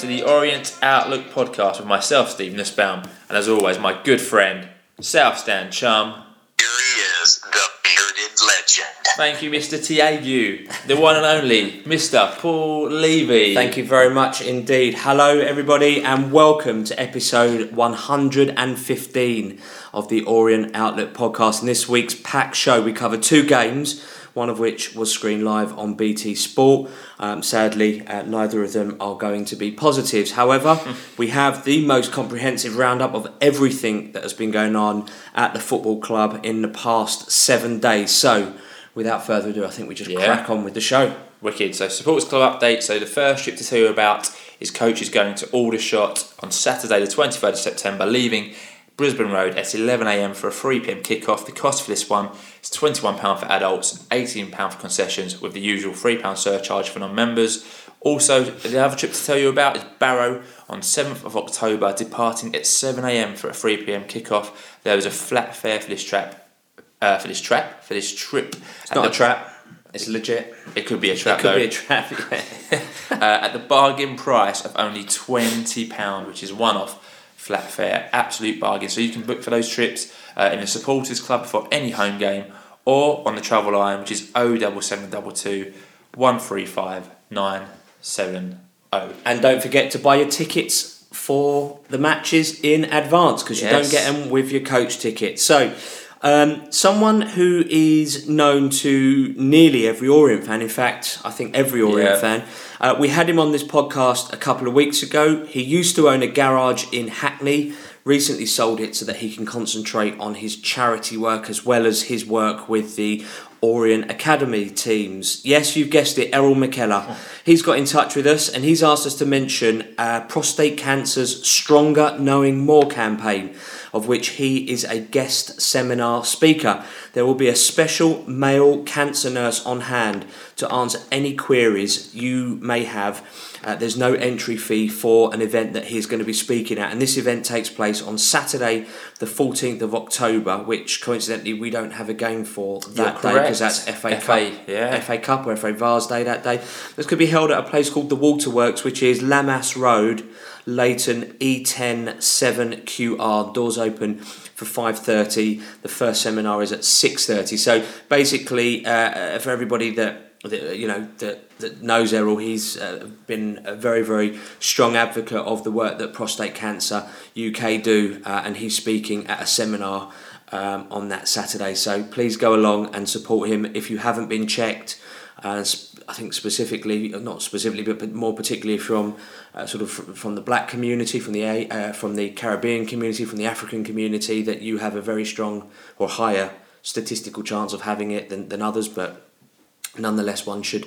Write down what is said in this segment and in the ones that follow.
to the Orient Outlook podcast with myself, Steve Nussbaum, and as always, my good friend, South Stand chum. Here he is, the bearded legend. Thank you, Mr. TAU, the one and only Mr. Paul Levy. Thank you very much indeed. Hello, everybody, and welcome to episode 115 of the Orient Outlook podcast. In this week's pack show, we cover two games, one of which was screened live on BT Sport. Um, sadly, uh, neither of them are going to be positives. However, we have the most comprehensive roundup of everything that has been going on at the football club in the past seven days. So, without further ado, I think we just Yeah. crack on with the show. Wicked. So, supporters club update. So, the first trip to tell you about is coach is going to Aldershot on Saturday, the 23rd of September, leaving Brisbane Road at 11am for a 3pm kickoff. The cost for this one is £21 for adults, and £18 for concessions, with the usual £3 surcharge for non members. Also, the other trip to tell you about is Barrow on 7th of October, departing at 7am for a 3pm kickoff. There was a flat fare for this trap. Uh, for this trap, for this trip. It's not a trap, it's legit. It could be a trap It could though be a trap, yeah. uh, at the bargain price of only £20, which is one off flat fare. Absolute bargain. So you can book for those trips uh, in the supporters club for any home game or on the travel line, which is 07722 135 970. And don't forget to buy your tickets for the matches in advance because you Yes. don't get them with your coach ticket. So, um, someone who is known to nearly every Orient fan, in fact, I think every Orient Yeah. fan, uh, we had him on this podcast a couple of weeks ago. He used to own a garage in Hackney. Recently sold it so that he can concentrate on his charity work as well as his work with the Orient Academy teams. Yes, you've guessed it, Errol McKellar. He's got in touch with us and he's asked us to mention uh, Prostate Cancer's Stronger Knowing More campaign, of which he is a guest seminar speaker. There will be a special male cancer nurse on hand to answer any queries you may have. Uh, there's no entry fee for an event that he's going to be speaking at, and this event takes place on Saturday, the 14th of October, which coincidentally we don't have a game for that day because that's FA, FA, Cup, yeah. FA Cup or FA Vase Day that day. This could be held at a place called the Waterworks, which is Lammas Road, Leyton E10 7QR. Doors open for 5:30. The first seminar is at 6:30. So basically, uh, for everybody that you know that, that knows Errol, he's uh, been a very very strong advocate of the work that Prostate Cancer UK do, uh, and he's speaking at a seminar um, on that Saturday. So please go along and support him if you haven't been checked. Uh, I think specifically, not specifically, but, but more particularly from uh, sort of from the black community, from the uh, from the Caribbean community, from the African community, that you have a very strong or higher statistical chance of having it than, than others. But nonetheless, one should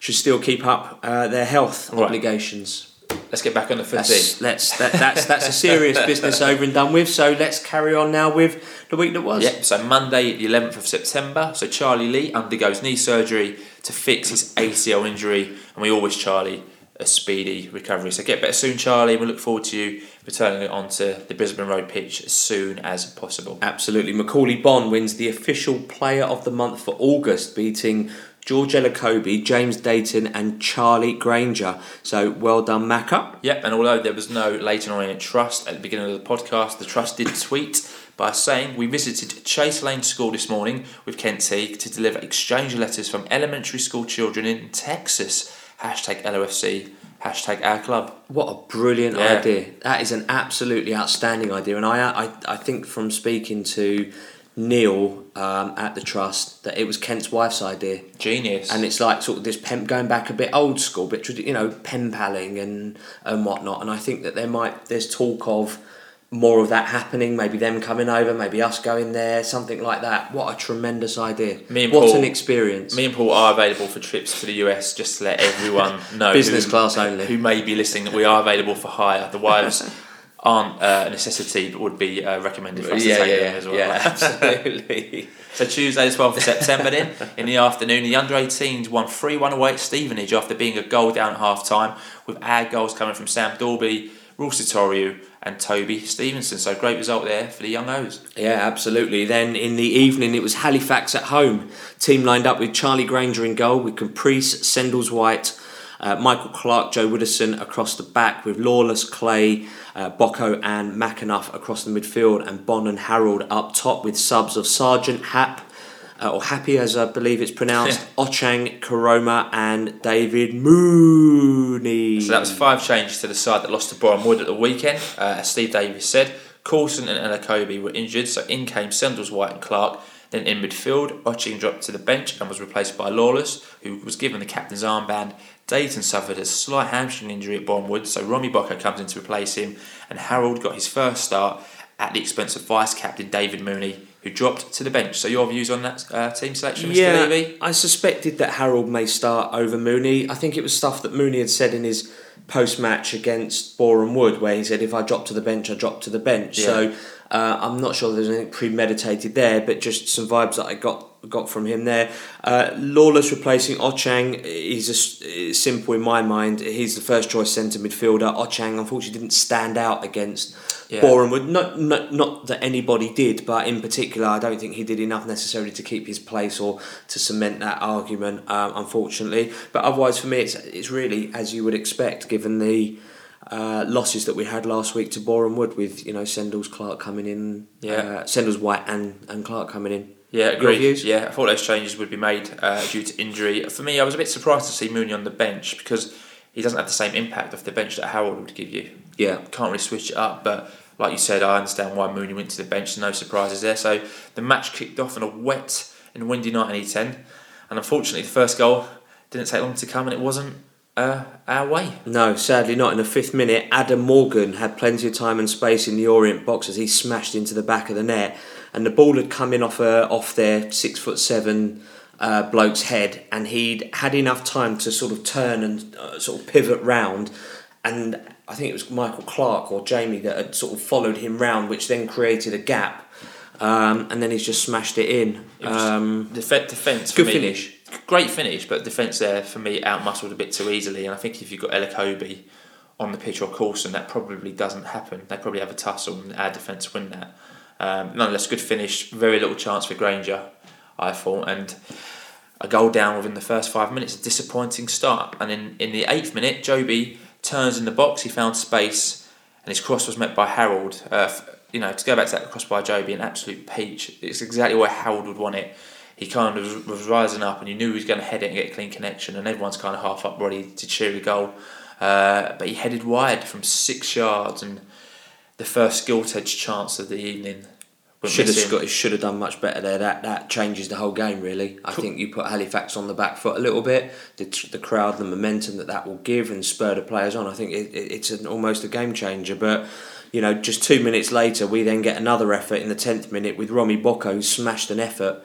should still keep up uh, their health Right. obligations. Let's get back on the Let's, footy. let's that, that's that's a serious business over and done with. So let's carry on now with the week that was. Yep, so Monday, the 11th of September. So Charlie Lee undergoes knee surgery to fix his ACL injury, and we always wish Charlie a speedy recovery. So get better soon, Charlie. We look forward to you returning it onto the Brisbane Road pitch as soon as possible. Absolutely. Macauley Bond wins the official Player of the Month for August, beating George Elokobi, James Dayton, and Charlie Grainger. So well done, Macca. Yep, and although there was no Leyton Orient Trust at the beginning of the podcast, the Trust did tweet by saying we visited Chase Lane School this morning with Kent Teague to deliver exchange letters from elementary school children in Texas. Hashtag LOFC, hashtag our club. What a brilliant Yeah. idea. That is an absolutely outstanding idea. And I, I, I think from speaking to Neil um, at the Trust that it was Kent's wife's idea. Genius. and it's like sort of this pen going back a bit old school, bit tradi- you know pen paling and and whatnot. And I think that there might there's talk of more of that happening. Maybe them coming over, maybe us going there, something like that. What a tremendous idea! Me and what Paul- an experience! Me and Paul are available for trips to the US just to let everyone know. Business who, class only. Who may be listening that we are available for hire. The wives aren't uh, a necessity but would be uh, recommended for us to take them as well. Yeah, absolutely. So Tuesday, the 12th of September then, in the afternoon, the under-18s won 3-1 away at Stevenage after being a goal down at half-time, with our goals coming from Sam Dorby, Rul Sitoriu and Toby Stevenson. So great result there for the young O's. Yeah, absolutely. Then in the evening, it was Halifax at home. Team lined up with Charlie Grainger in goal, with Caprice, Sendles White, Uh, Michael Clark, Joe Widdowson across the back with Lawless, Clay, uh, Bocco, and McAnuff across the midfield, and Bond and Harrold up top with subs of Sergeant Hap. Uh, or Happy, as I believe it's pronounced, Ochang, Koroma, and David Mooney. So that was five changes to the side that lost to Boreham Wood at the weekend. Uh, as Steve Davis said, Coulson and Elokobi were injured, so in came Sendles, White, and Clark. Then in midfield, Oching dropped to the bench and was replaced by Lawless, who was given the captain's armband. Dayton suffered a slight hamstring injury at Bournemouth, so Romy Bocco comes in to replace him, and Harrold got his first start at the expense of vice captain David Mooney, who dropped to the bench. So your views on that uh, team selection, Mr. Yeah, Levy? I suspected that Harrold may start over Mooney. I think it was stuff that Mooney had said in his post match against Boreham Wood, where he said, "If I drop to the bench, I drop to the bench." Yeah. So uh, I'm not sure there's anything premeditated there, but just some vibes that I got got from him there. Uh, Lawless replacing Ochang is a s- it's simple in my mind. He's the first choice centre midfielder. Ochang unfortunately didn't stand out against Yeah. Boreham Not, not not that anybody did, but in particular, I don't think he did enough necessarily to keep his place or to cement that argument. Um, unfortunately, but otherwise for me, it's it's really as you would expect given the. Uh, losses that we had last week to Boreham Wood with you know Sendles Clark coming in, Yeah. uh, Sendles White and, and Clark coming in. Yeah, agreed. Yeah, I thought those changes would be made uh, due to injury. For me, I was a bit surprised to see Mooney on the bench because he doesn't have the same impact off the bench that Harrold would give you. Yeah, Can't really switch it up, but like you said, I understand why Mooney went to the bench. No surprises there. So the match kicked off on a wet and windy night in E10, and unfortunately, the first goal didn't take long to come, and it wasn't uh, our way. No, sadly not. In the fifth minute, Adam Morgan had plenty of time and space in the Orient box as he smashed into the back of the net, and the ball had come in off a, off their six foot seven uh, bloke's head, and he'd had enough time to sort of turn and uh, sort of pivot round, and I think it was Michael Clark or Jamie that had sort of followed him round, which then created a gap, um, and then he's just smashed it in. It Um, Def- defence for good me, finish. Great finish, but defence there for me outmuscled a bit too easily. And I think if you've got Elokobi on the pitch or Coulson, that probably doesn't happen. They probably have a tussle and our defence win that. Um, nonetheless, good finish. Very little chance for Grainger, I thought, and a goal down within the first five minutes. A disappointing start. And in, in the eighth minute, Jobi turns in the box. He found space, and his cross was met by Harrold. Uh, you know, to go back to that cross by Jobi, an absolute peach. It's exactly where Harrold would want it. He kind of was, rising up, and you knew he was going to head it and get a clean connection. And everyone's kind of half up, ready to cheer a goal. Uh, but he headed wide from six yards, and the first gilt edge chance of the evening. Should have. Scottish should have done much better there. That that changes the whole game really. I think you put Halifax on the back foot a little bit. The, the crowd, the momentum that that will give and spur the players on. I think it, it, it's an, almost a game changer. But you know, just two minutes later, we then get another effort in the tenth minute with Romy Bocco who smashed an effort.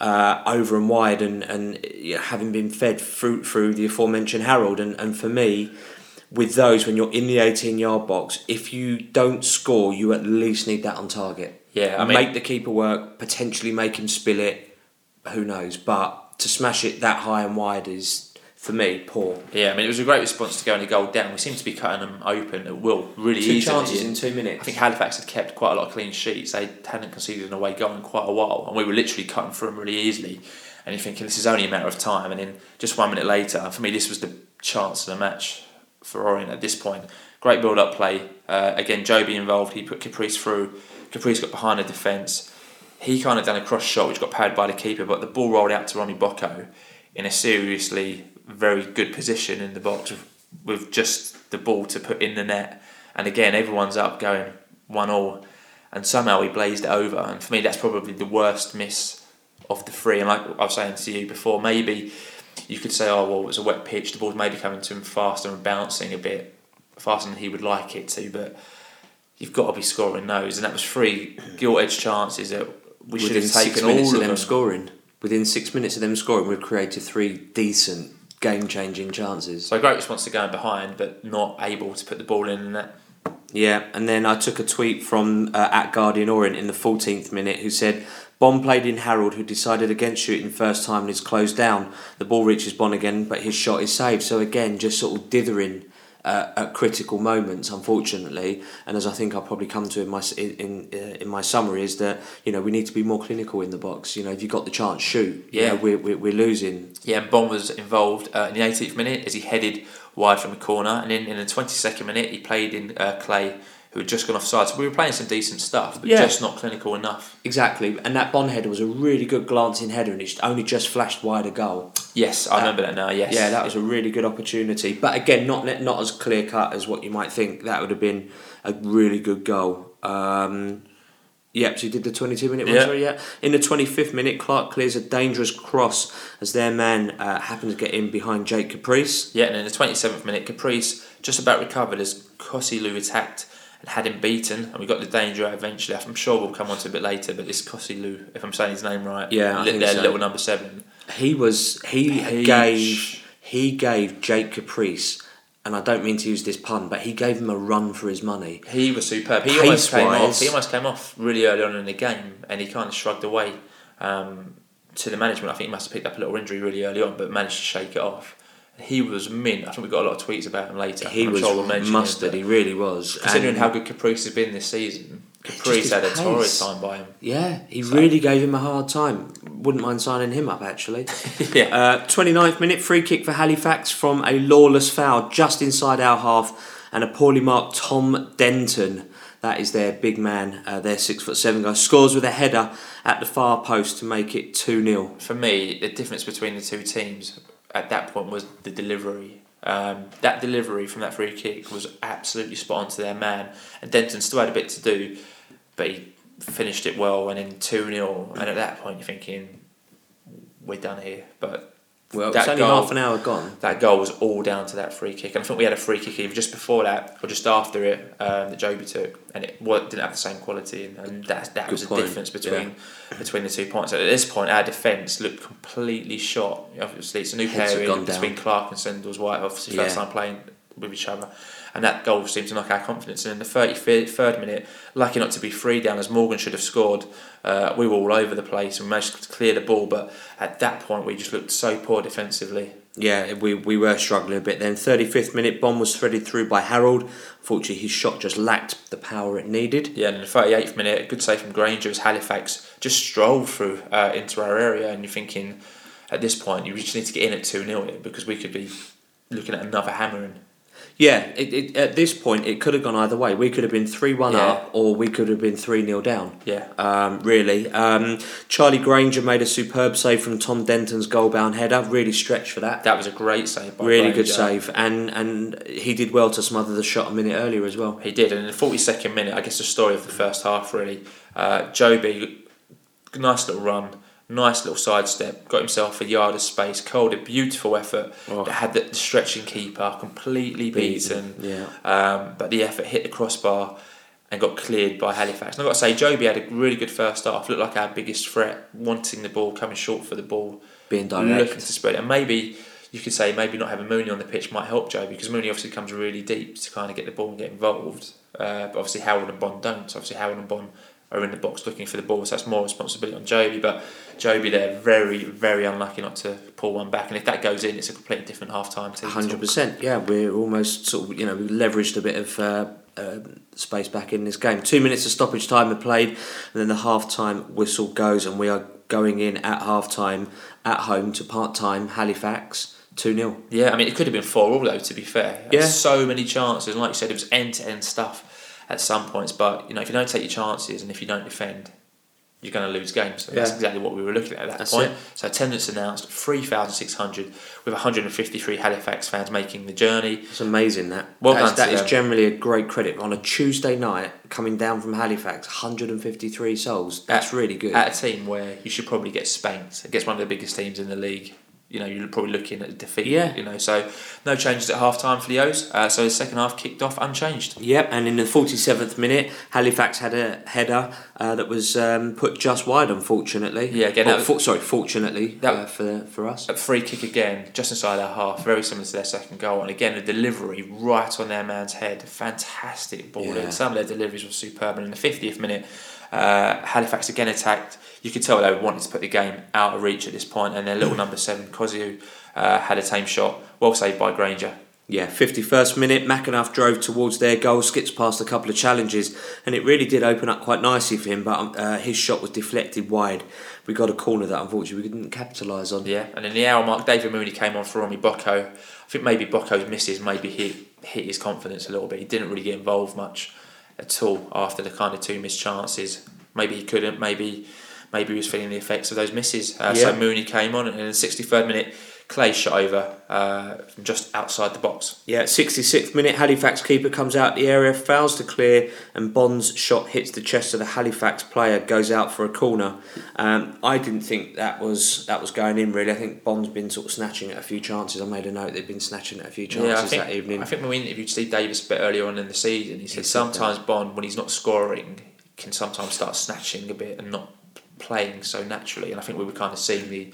Uh, over and wide, and and you know, having been fed through through the aforementioned Harrold, and, and for me, with those when you're in the 18 yard box, if you don't score, you at least need that on target. Yeah, I mean- make the keeper work, potentially make him spill it. Who knows? But to smash it that high and wide is, for me, poor. Yeah, I mean, it was a great response to going a goal down. We seem to be cutting them open at will really Two easily. chances in two minutes. I think Halifax had kept quite a lot of clean sheets. They hadn't conceded an away goal in quite a while, and we were literally cutting through them really easily. And you're thinking this is only a matter of time. And then just one minute later, for me, this was the chance of the match for Orient at this point. Great build-up play. Uh, again, Jobi involved. He put Caprice through. Caprice got behind the defence. He kind of done a cross shot which got parried by the keeper, but the ball rolled out to Ronnie Bocco in a seriously very good position in the box with, with just the ball to put in the net. And again, everyone's up going one all, and somehow he blazed it over. And for me, that's probably the worst miss of the three. And like I was saying to you before, maybe you could say, oh well, it was a wet pitch. The ball's maybe coming to him faster and bouncing a bit faster than he would like it to, but. You've got to be scoring those, and that was three gilt edge chances that we should have six taken minutes all of of them them. scoring, within six minutes of them scoring, we've created three decent game-changing chances. So great response to going behind, but not able to put the ball in and that. Yeah, and then I took a tweet from uh, at Guardian Orient in the 14th minute who said, Bond played in Harrold, who decided against shooting first time and is closed down. The ball reaches Bond again, but his shot is saved. So again, just sort of dithering uh, at critical moments, unfortunately. And as I think I'll probably come to in my in in, uh, in my summary is that you know we need to be more clinical in the box. You know, if you've got the chance, shoot. You Yeah. know, we're, we're we're losing. Yeah, and Bond was involved uh, in the 18th minute as he headed wide from the corner, and then in the 22nd minute he played in uh, Clay, who had just gone offside. So we were playing some decent stuff, but Yeah. just not clinical enough. Exactly, and that Bond header was a really good glancing header, and it only just flashed wide a goal. Yes, I remember that now. Yes, Yeah, that was a really good opportunity. But again, not not as clear cut as what you might think. That would have been a really good goal. Um, yep, so you did the 22 minute one, Yeah. sorry, yeah. In the 25th minute, Clark clears a dangerous cross as their man uh, happened to get in behind Jake Caprice. Yeah, and in the 27th minute, Caprice just about recovered as Kosylo attacked and had him beaten, and we got the danger out eventually. I'm sure we'll come on to it a bit later, but this Kosylo, if I'm saying his name right, Yeah, li- their so. little number seven. He was he gave he gave Jake Caprice, and I don't mean to use this pun, but he gave him a run for his money. He was superb. He almost came off. He almost came off really early on in the game, and he kind of shrugged away um, to the management. I think he must have picked up a little injury really early on, but managed to shake it off. He was mint. I think we got a lot of tweets about him later. He I'm was sure we'll mention him, mustard. He really was. Considering And- how good Caprice has been this season, Caprice had a pace. torrid time by him. Yeah, he So- really gave him a hard time. Wouldn't mind signing him up actually. yeah. Uh, 29th minute free kick for Halifax from a lawless foul just inside our half, and a poorly marked Tom Denton. That is their big man, uh, their six foot seven guy, scores with a header at the far post to make it 2 0. for me, the difference between the two teams at that point was the delivery. Um, that delivery from that free kick was absolutely spot on to their man, and Denton still had a bit to do, but he finished it well and in 2 0. And at that point, you're thinking, we're done here. But Well, That it's only goal- half an hour gone. that goal was all down to that free kick. And I think we had a free kick either just before that or just after it um, that Joby took, and it didn't have the same quality. And, and that, that Good was the point, difference between between the two points. At this point, our defence looked completely shot. Obviously, it's a new Heads gone between Clark and Sendles White, obviously, first Yeah. time playing with each other. And that goal seemed to knock our confidence. And in the 33rd minute, lucky not to be free down as Morgan should have scored, uh, we were all over the place and managed to clear the ball. But at that point, we just looked so poor defensively. Yeah, we, we were struggling a bit then. 35th minute, Bond was threaded through by Harrold. Fortunately, his shot just lacked the power it needed. Yeah, and in the 38th minute, a good save from Grainger as Halifax just strolled through uh, into our area. And you're thinking, at this point, you just need to get in at 2 0 because we could be looking at another hammering. Yeah, it, it, at this point, it could have gone either way. We could have been 3 1 Yeah. up, or we could have been 3 0 down. Yeah. Um, really. Um, Charlie Grainger made a superb save from Tom Denton's goal bound header. Really stretched for that. That was a great save by really good save. And, and he did well to smother the shot a minute earlier as well. He did, and in the 42nd minute, I guess the story of the first half really. Uh, Jobi, nice little run, nice little sidestep, got himself a yard of space, curled a beautiful effort Oh. that had the, the stretching keeper completely beaten. Yeah. Um, but the effort hit the crossbar and got cleared by Halifax. And I've got to say, Jobi had a really good first half, looked like our biggest threat, wanting the ball, coming short for the ball, Being direct, looking to spread it. And maybe you could say maybe not having Mooney on the pitch might help Jobi because Mooney obviously comes really deep to kind of get the ball and get involved. Uh, but obviously Howard and Bond don't. So obviously Howard and Bond are in the box looking for the ball, so that's more responsibility on Jobi. But Jobi, they're very, very unlucky not to pull one back. And if that goes in, it's a completely different half time. Hundred percent. Yeah, we're almost sort of you know we leveraged a bit of uh, uh, space back in this game. Two minutes of stoppage time are played, and then the half time whistle goes, and we are going in at half time at home to part time Halifax two 0 Yeah, I mean, it could have been 4 all, though, to be fair. Yeah. So many chances. And like you said, it was end to end stuff at some points. But, you know, if you don't take your chances and if you don't defend, you're going to lose games. So that's exactly what we were looking at at that That's point. it. So attendance announced 3,600 with 153 Halifax fans making the journey. It's amazing that. Well That's- done that is generally a great credit on a Tuesday night coming down from Halifax. Hundred and fifty three souls. That's At- really good. At a team where you should probably get spanked against one of the biggest teams in the league. You know, you're probably looking at a defeat. Yeah. You know, so no changes at half time for the O's. Uh, so the second half kicked off unchanged. Yep, and in the 47th minute, Halifax had a header uh, that was um, put just wide, unfortunately. Yeah, again, Oh, was- for- sorry, fortunately That- uh, for for us. A free kick again, just inside our half, very similar to their second goal. And again, a delivery right on their man's head. Fantastic ball. Yeah. Some of their deliveries were superb. And in the 50th minute, uh, Halifax again attacked. You could tell they wanted to put the game out of reach at this point, and their little number seven, Kosylo, uh, had a tame shot, well saved by Grainger. Yeah, 51st minute, McAnuff drove towards their goal, skips past a couple of challenges, and it really did open up quite nicely for him, but um, uh, his shot was deflected wide. We got a corner that unfortunately we didn't capitalise on. Yeah, and in the hour mark, David Mooney came on for Romy Bocco. I think maybe Bocco's misses maybe hit hit his confidence a little bit. He didn't really get involved much at all after the kind of two missed chances. Maybe he couldn't. Maybe maybe he was feeling the effects of those misses. Uh, So Mooney came on, and in the sixty third minute, Clay shot over uh, from just outside the box. Yeah, 66th minute, Halifax keeper comes out the area, fails to clear, and Bond's shot hits the chest of the Halifax player, goes out for a corner. Um, I didn't think that was that was going in really. I think Bond's been sort of snatching at a few chances. I made a note they've been snatching at a few chances Yeah, think, that evening. I think when we interviewed Steve Davis a bit earlier on in the season, he said said sometimes Bond, when he's not scoring, can sometimes start snatching a bit and not playing so naturally. And I think we were kind of seeing the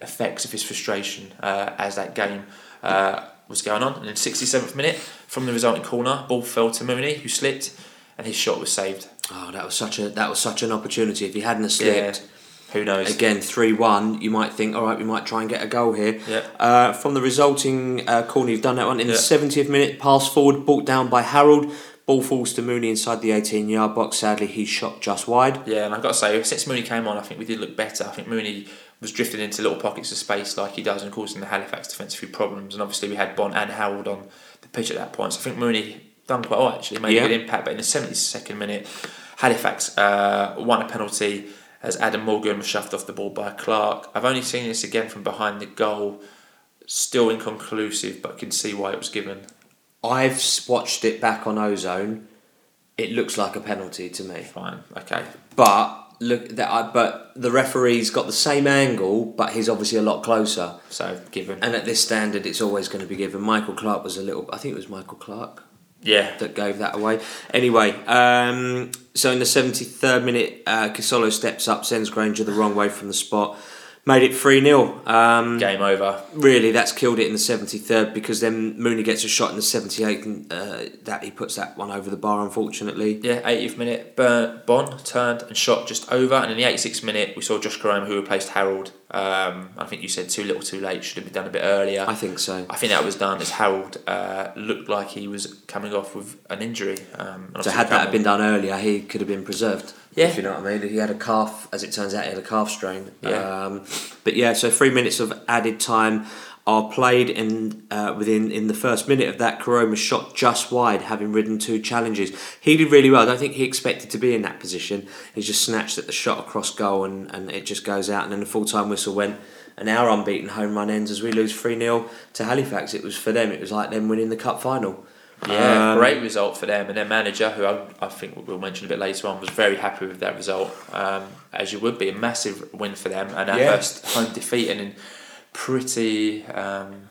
effects of his frustration uh, as that game uh, was going on. And in the 67th minute, from the resulting corner, ball fell to Mooney, who slipped, and his shot was saved. oh, that was such a that was such an opportunity. If he hadn't slipped, Who knows? again three one, you might think, all right, we might try and get a goal here. Yeah. Uh, from the resulting uh, corner, you've done that one in Yeah. the seventieth minute. Pass forward, brought down by Harrold. Ball falls to Mooney inside the eighteen yard box. Sadly, he shot just wide. Yeah, and I've got to say, since Mooney came on, I think we did look better. I think Mooney was drifting into little pockets of space like he does and causing the Halifax defence a few problems. And obviously, we had Bond and Harrold on the pitch at that point. So I think Mooney done quite well, actually, made Yeah. a good impact. But in the 72nd minute, Halifax uh, won a penalty as Adam Morgan was shoved off the ball by Clark. I've only seen this again from behind the goal, still inconclusive, but can see why it was given. I've watched it back on Ozone. It looks like a penalty to me, Fine, okay. but look that. I, but the referee's got the same angle, but he's obviously a lot closer. So given. And at this standard, it's always going to be given. Michael Clark was a little. I think it was Michael Clark. Yeah, that gave that away. Anyway, um, so in the 73rd minute, uh, Kosylo steps up, sends Grainger the wrong way from the spot, made it 3 0. Um, game over. really, that's killed it in the 73rd because then Mooney gets a shot in the 78th and uh, that he puts that one over the bar, unfortunately. Yeah, 80th minute, Burn, Bond turned and shot just over, and in the 86th minute, we saw Josh Caroma who replaced Harrold. Um, I think you said too little, too late. Should have been done a bit earlier. I think so. I think that was done as Harrold uh, looked like he was coming off with an injury. Um, So had that been done earlier, he could have been preserved. Yeah. If you know what I mean. He had a calf, as it turns out, he had a calf strain. Yeah. Um, but yeah, so three minutes of added time are played, and uh, within in the first minute of that, Koroma shot just wide, having ridden two challenges. He did really well. I don't think he expected to be in that position. He just snatched at the shot across goal, and, and it just goes out. And then the full time whistle went. And our unbeaten home run ends as we lose 3 0 to Halifax. It was for them, it was like them winning the cup final. Yeah, Um, great result for them. And their manager, who I, I think we'll mention a bit later on, was very happy with that result. Um, as you would be, a massive win for them and our Yeah. first home defeat and in pretty um,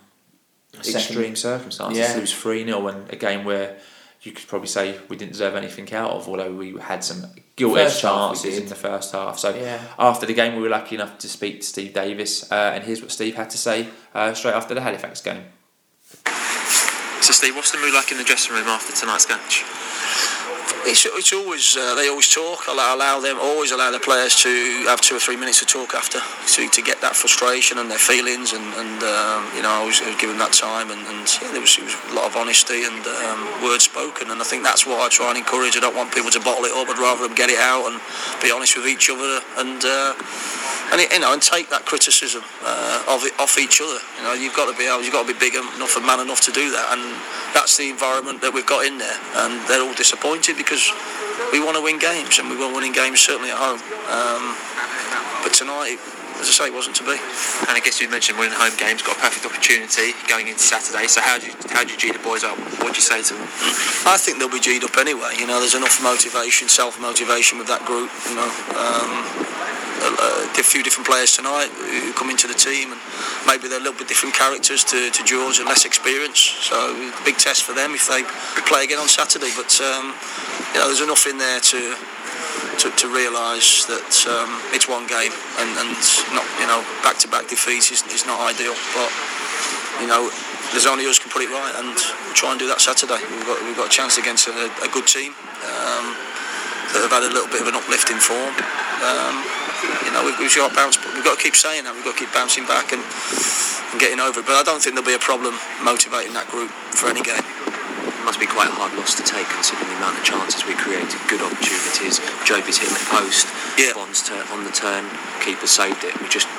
extreme circumstances. Yeah. It was 3 0 and a game where you could probably say we didn't deserve anything out of, although we had some gilt edged First half we chances in the first half. So Yeah. after the game, we were lucky enough to speak to Steve Davis, uh, and here's what Steve had to say uh, straight after the Halifax game. So, Steve, what's the mood like in the dressing room after tonight's match? It's, it's always uh, they always talk. Allow, allow them always allow the players to have two or three minutes to talk after to, to get that frustration and their feelings and, and um, you know I was, I was given that time and, and yeah, there was, was a lot of honesty and um, words spoken and I think that's what I try and encourage. I don't want people to bottle it up. I'd rather them get it out and be honest with each other and uh, and you know and take that criticism uh, of it off each other. You know you've got to be able, you've got to be big enough and man enough to do that and that's the environment that we've got in there and they're all disappointed because we want to win games and we were winning games certainly at home. Um, but tonight, as I say, it wasn't to be. And I guess you mentioned winning home games, got a perfect opportunity going into Saturday. So, how do you, how do you G the boys up? What do you say to them? I think they'll be G'd up anyway. You know, there's enough motivation, self-motivation with that group. You know, um, a, a few different players tonight who come into the team, and maybe they're a little bit different characters to, to George and less experience. So big test for them if they play again on Saturday. But um, you know, there's enough in there to. To, to realise that um, it's one game and, and not you know back to back defeats is, is not ideal but you know there's only us can put it right and we'll try and do that Saturday we've got, we've got a chance against a, a good team um, that have had a little bit of an uplift in form um, you know we've, we've got to bounce we've got to keep saying that we've got to keep bouncing back and and getting over it. But I don't think there'll be a problem motivating that group for any game. It must be quite a hard loss to take considering the amount of chances we created, good opportunities. Jobi's hitting the post, Yeah. Bond's on the turn, keeper saved it. We just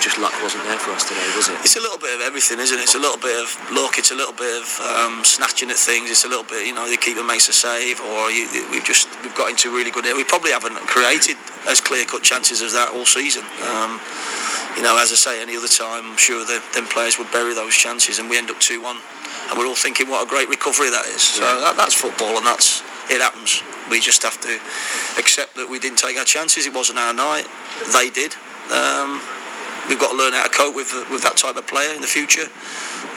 just luck wasn't there for us today, was it? It's a little bit of everything, isn't it? It's a little bit of luck. It's a little bit of um, snatching at things. It's a little bit, you know, the keeper makes a save, or you, we've just we've got into really good. We probably haven't created as clear cut chances as that all season. Um, you know, as I say, any other time, I'm sure the, them players would bury those chances, and we end up two one, and we're all thinking what a great recovery that is. So that, that's football, and that's it happens. We just have to accept that we didn't take our chances. It wasn't our night. They did. Um, we've got to learn how to cope with with that type of player in the future,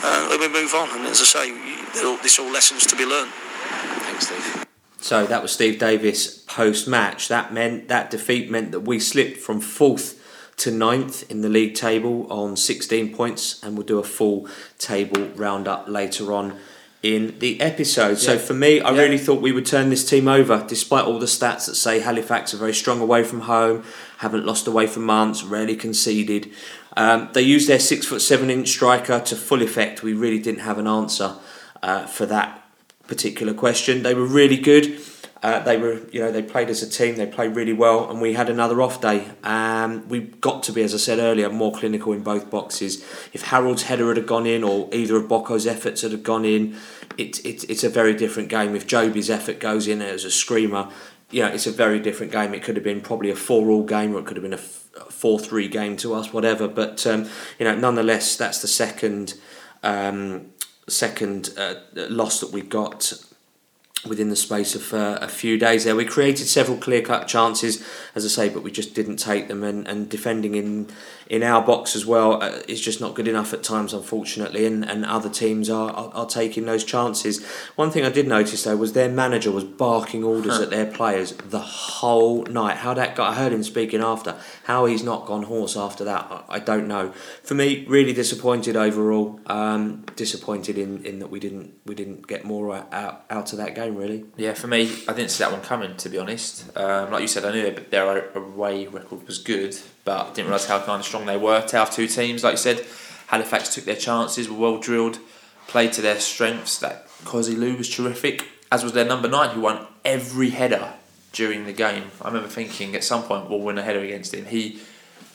uh, and we move on. And as I say, they're all, all lessons to be learned. Thanks, Steve. So that was Steve Davis post match. That meant that defeat meant that we slipped from fourth to ninth in the league table on 16 points, and we'll do a full table roundup later on in the episode. So for me, I Yeah. really thought we would turn this team over, despite all the stats that say Halifax are very strong away from home, haven't lost away for months, rarely conceded. Um, they used their six foot seven inch striker to full effect. We really didn't have an answer uh, for that particular question. They were really good. Uh, they were, you know, they played as a team. They played really well, and we had another off day. Um, we got to be, as I said earlier, more clinical in both boxes. If Harrold's header had gone in, or either of Bocco's efforts had gone in, it's it's it's a very different game. If Jobi's effort goes in as a screamer, you know, it's a very different game. It could have been probably a four-all game, or it could have been a four-three game to us, whatever. But um, you know, nonetheless, that's the second um, second uh, loss that we got within the space of uh, a few days there. We created several clear cut chances, as I say, but we just didn't take them. And, and defending in in our box as well uh, is just not good enough at times, unfortunately. And, and other teams are, are, are taking those chances. One thing I did notice though was their manager was barking orders at their players the whole night. How that got, I heard him speaking after. How he's not gone horse after that, I, I don't know. For me, really disappointed overall. Um, disappointed in, in that we didn't we didn't get more out, out of that game really. Yeah, for me, I didn't see that one coming. To be honest, um, like you said, I knew their, their away record was good, but I didn't realise how kind of strong they were to have two teams. Like you said, Halifax took their chances, were well drilled, played to their strengths. That Kosylo was terrific, as was their number nine, who won every header during the game. I remember thinking at some point we'll win a header against him. He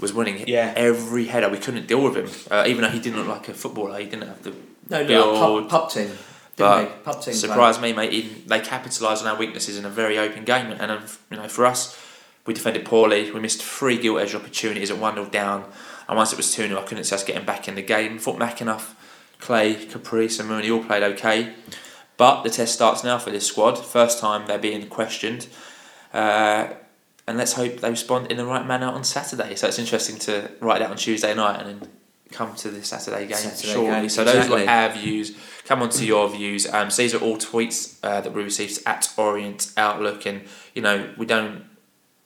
was winning Yeah. every header. We couldn't deal with him, uh, even though he didn't look like a footballer. He didn't have the no, build. team. But surprised me, mate. They capitalised on our weaknesses in a very open game, and um, you know, for us, we defended poorly. We missed three gilt edge opportunities at one 0 down, and once it was two 0 I couldn't see us getting back in the game. Thought McAnuff, Clay, Caprice, and Mooney all played okay, but the test starts now for this squad. First time they're being questioned. Uh, and let's hope they respond in the right manner on Saturday. So it's interesting to write that on Tuesday night and then come to the Saturday game Saturday shortly. game, so those exactly. were our views. Come on to your views. Um, so these are all tweets uh, that we received at Orient Outlook, and you know we don't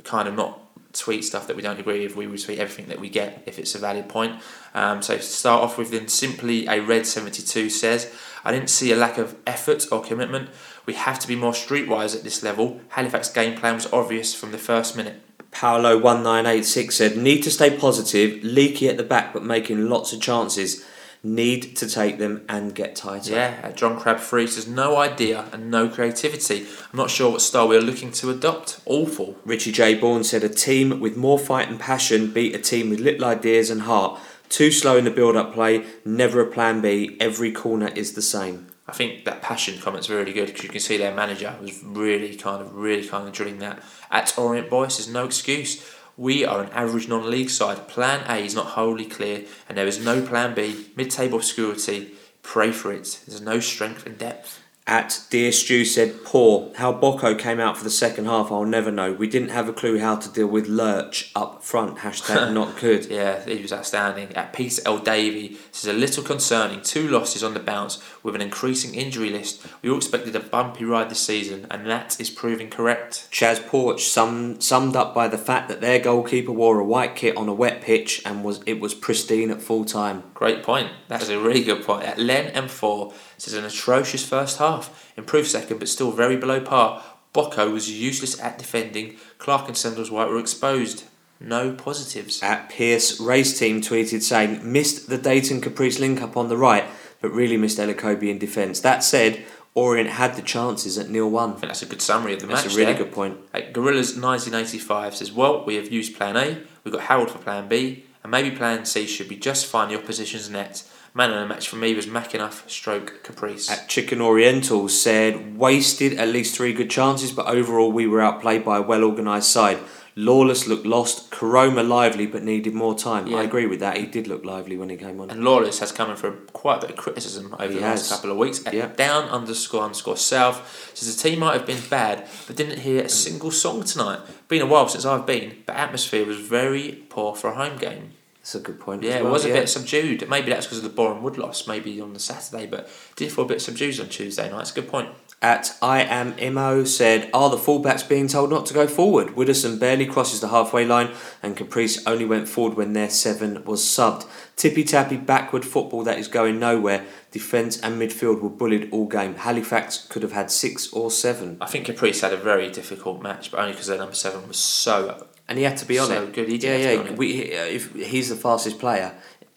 kind of not tweet stuff that we don't agree with. We retweet everything that we get if it's a valid point. Um, so to start off with, then simply a red seventy two says, "I didn't see a lack of effort or commitment. We have to be more streetwise at this level. Halifax game plan was obvious from the first minute." Paolo one nine eight six said, "Need to stay positive, leaky at the back, but making lots of chances. Need to take them and get tighter." Yeah, John Crab Free says no idea and no creativity. I'm not sure what style we're looking to adopt. Awful. Richie J. Bourne said, "A team with more fight and passion beat a team with little ideas and heart. Too slow in the build-up play. Never a plan B. Every corner is the same." I think that passion comment's really good because you can see their manager was really kind of really kind of drilling that. At Orient Boys, there's no excuse. We are an average non-league side. Plan A is not wholly clear, and there is no plan B. Mid-table obscurity. Pray for it. There's no strength and depth. At Dear Stew said, "Poor. How Bocco came out for the second half, I'll never know. We didn't have a clue how to deal with Lurch up front. Hashtag not good." Yeah, he was outstanding. At Peter L. Davey, this is a little concerning. Two losses on the bounce with an increasing injury list. We all expected a bumpy ride this season, and that is proving correct. Chaz Porch sum, summed up by the fact that their goalkeeper wore a white kit on a wet pitch and was it was pristine at full time. Great point. That is a really good point. At Len M4 says an atrocious first half, improved second, but still very below par. Bocco was useless at defending. Clark and Sanders White were exposed. no positives. At Pierce Race Team tweeted saying, missed the Dayton Caprice link up on the right, but really missed Elokobi in defence. That said, Orient had the chances at nil one. I think that's a good summary of the That's match. That's a really there. good point. Uh, Gorillas 1985 says, Well, we have used plan A, we've got Harrold for plan B, and maybe plan C should be just fine the opposition's net. Man of the match for me was McAnuff stroke Caprice. At Chicken Oriental said, wasted at least three good chances, but overall we were outplayed by a well organised side. Lawless looked lost, Koroma lively, but needed more time. Yeah. I agree with that. He did look lively when he came on. And Lawless has come in for quite a bit of criticism over He the last couple of weeks. At Yeah. Down underscore underscore south says the team might have been bad, but didn't hear a single song tonight. Been a while since I've been, but atmosphere was very poor for a home game. That's a good point. Yeah, as it well, was a yeah. bit subdued. Maybe that's because of the Boreham Wood loss, maybe on the Saturday, but did feel a bit subdued on Tuesday night. It's a good point. At I am Imo said, Are the fullbacks being told not to go forward? Widdowson barely crosses the halfway line, and Caprice only went forward when their seven was subbed. Tippy tappy backward football that is going nowhere. Defence and midfield were bullied all game. Halifax could have had six or seven. I think Caprice had a very difficult match, but only because their number seven was so. And he had to be on So it. good, he did yeah, yeah. We, if he's the fastest player,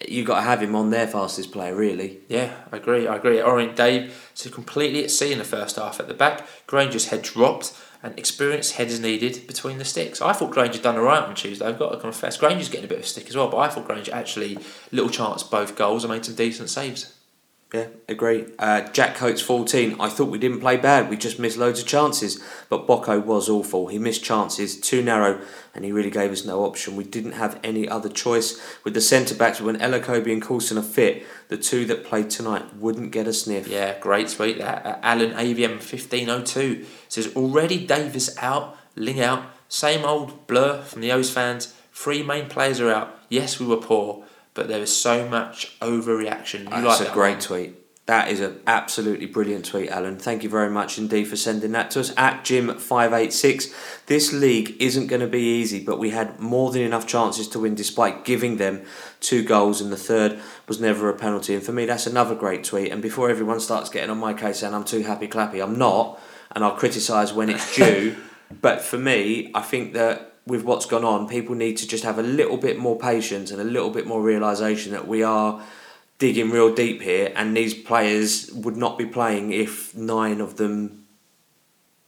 you got to have him on their fastest player, really. Yeah, I agree. I agree. Orient Dave so completely at sea in the first half at the back. Grainger's head dropped, and experienced head is needed between the sticks. I thought Grainger done alright on Tuesday. I've got to confess, Grainger's getting a bit of a stick as well, but I thought Grainger actually little chance both goals and made some decent saves. Yeah, agree. Uh, Jack Coates 14. I thought we didn't play bad. We just missed loads of chances. But Bocco was awful. He missed chances, too narrow, and he really gave us no option. We didn't have any other choice. With the centre backs, when Elokobi and Coulson are fit, the two that played tonight wouldn't get a sniff. Yeah, great tweet that. Uh, Alan AVM 1502 says already Davis out, Ling out, same old blur from the O's fans. Three main players are out. Yes, we were poor, but there is so much overreaction. You That's like a that great one? tweet. That is an absolutely brilliant tweet, Alan. Thank you very much indeed for sending that to us. At Jim586, this league isn't going to be easy, but we had more than enough chances to win despite giving them two goals, and the third was never a penalty. And for me, that's another great tweet. And before everyone starts getting on my case saying I'm too happy clappy, I'm not, and I'll criticise when it's due. but for me, I think that with what's gone on, people need to just have a little bit more patience and a little bit more realisation that we are digging real deep here, and these players would not be playing if nine of them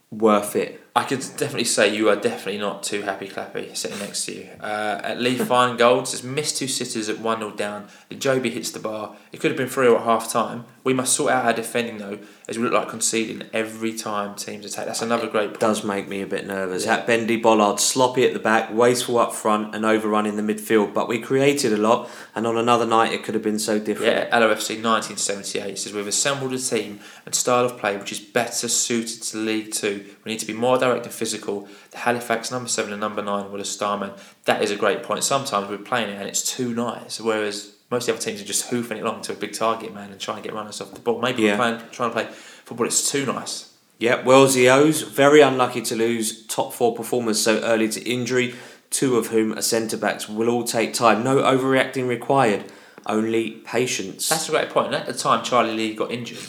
were fit. I could definitely say you are definitely not too happy clappy sitting next to you. Uh, at Lee Feingold says missed two sitters at 1 0 down. The Jobi hits the bar. It could have been 3 0 at half time. We must sort out our defending though, as we look like conceding every time teams attack. That's another great point. Does make me a bit nervous. Yeah. At Bendy Bollard, sloppy at the back, wasteful up front, and overrun in the midfield. But we created a lot, and on another night it could have been so different. Yeah, LOFC 1978 says we've assembled a team and style of play which is better suited to League Two. We need to be more direct and physical. The Halifax number seven and number nine were the starmen. That is a great point. Sometimes we're playing it and it's too nice, whereas most of the other teams are just hoofing it along to a big target man and trying to get runners off the ball. Maybe Yeah. we're playing, trying to play football. It's too nice. Yeah, Wellesley O's very unlucky to lose top four performers so early to injury, two of whom are centre backs. Will all take time. No overreacting required, only patience. That's a great point. And at the time Charlie Lee got injured,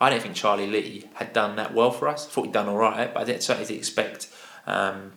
I don't think Charlie Lee had done that well for us. I thought he'd done all right, but I didn't certainly expect um,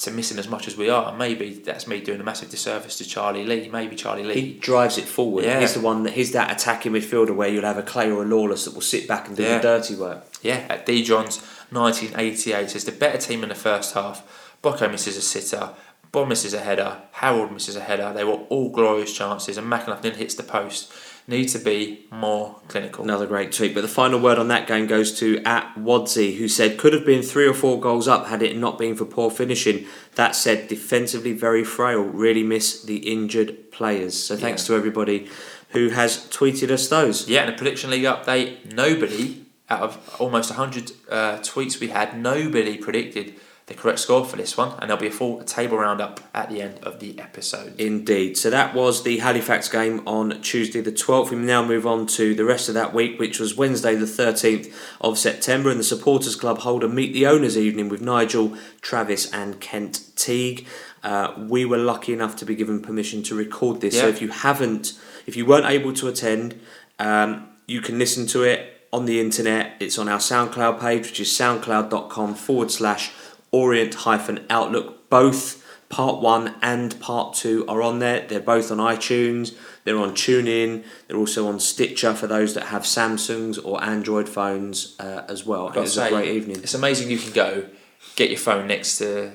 to miss him as much as we are. And maybe that's me doing a massive disservice to Charlie Lee. Maybe Charlie he Lee. drives it forward. Yeah. He's the one that he's that attacking midfielder where you'll have a Clay or a Lawless that will sit back and do Yeah. the dirty work. Yeah, at D Johns 1988 says the better team in the first half. Bocco misses a sitter. Bob misses a header. Harrold misses a header. They were all glorious chances, and then hits the post. Need to be more clinical. Another great tweet. But the final word on that game goes to at Wadsey, who said could have been three or four goals up had it not been for poor finishing. That said, defensively very frail. Really miss the injured players. So thanks Yeah. to everybody who has tweeted us those. Yeah, and a prediction league update. Nobody out of almost 100 uh, tweets we had, nobody predicted the correct score for this one, and there'll be a full table roundup at the end of the episode. Indeed. So that was the Halifax game on Tuesday the 12th. We now move on to the rest of that week, which was Wednesday the 13th of September, and the Supporters Club hold a Meet the Owners evening with Nigel, Travis, and Kent Teague. Uh, we were lucky enough to be given permission to record this. So if you haven't, if you weren't able to attend, um, you can listen to it on the internet. It's on our SoundCloud page, which is soundcloud.com forward slash orient hyphen outlook. Both Part one and part two are on there. They're both on iTunes. They're on TuneIn. They're also on Stitcher for those that have Samsungs or Android phones uh, as well. It was say, a great evening. It's amazing you can go, get your phone next to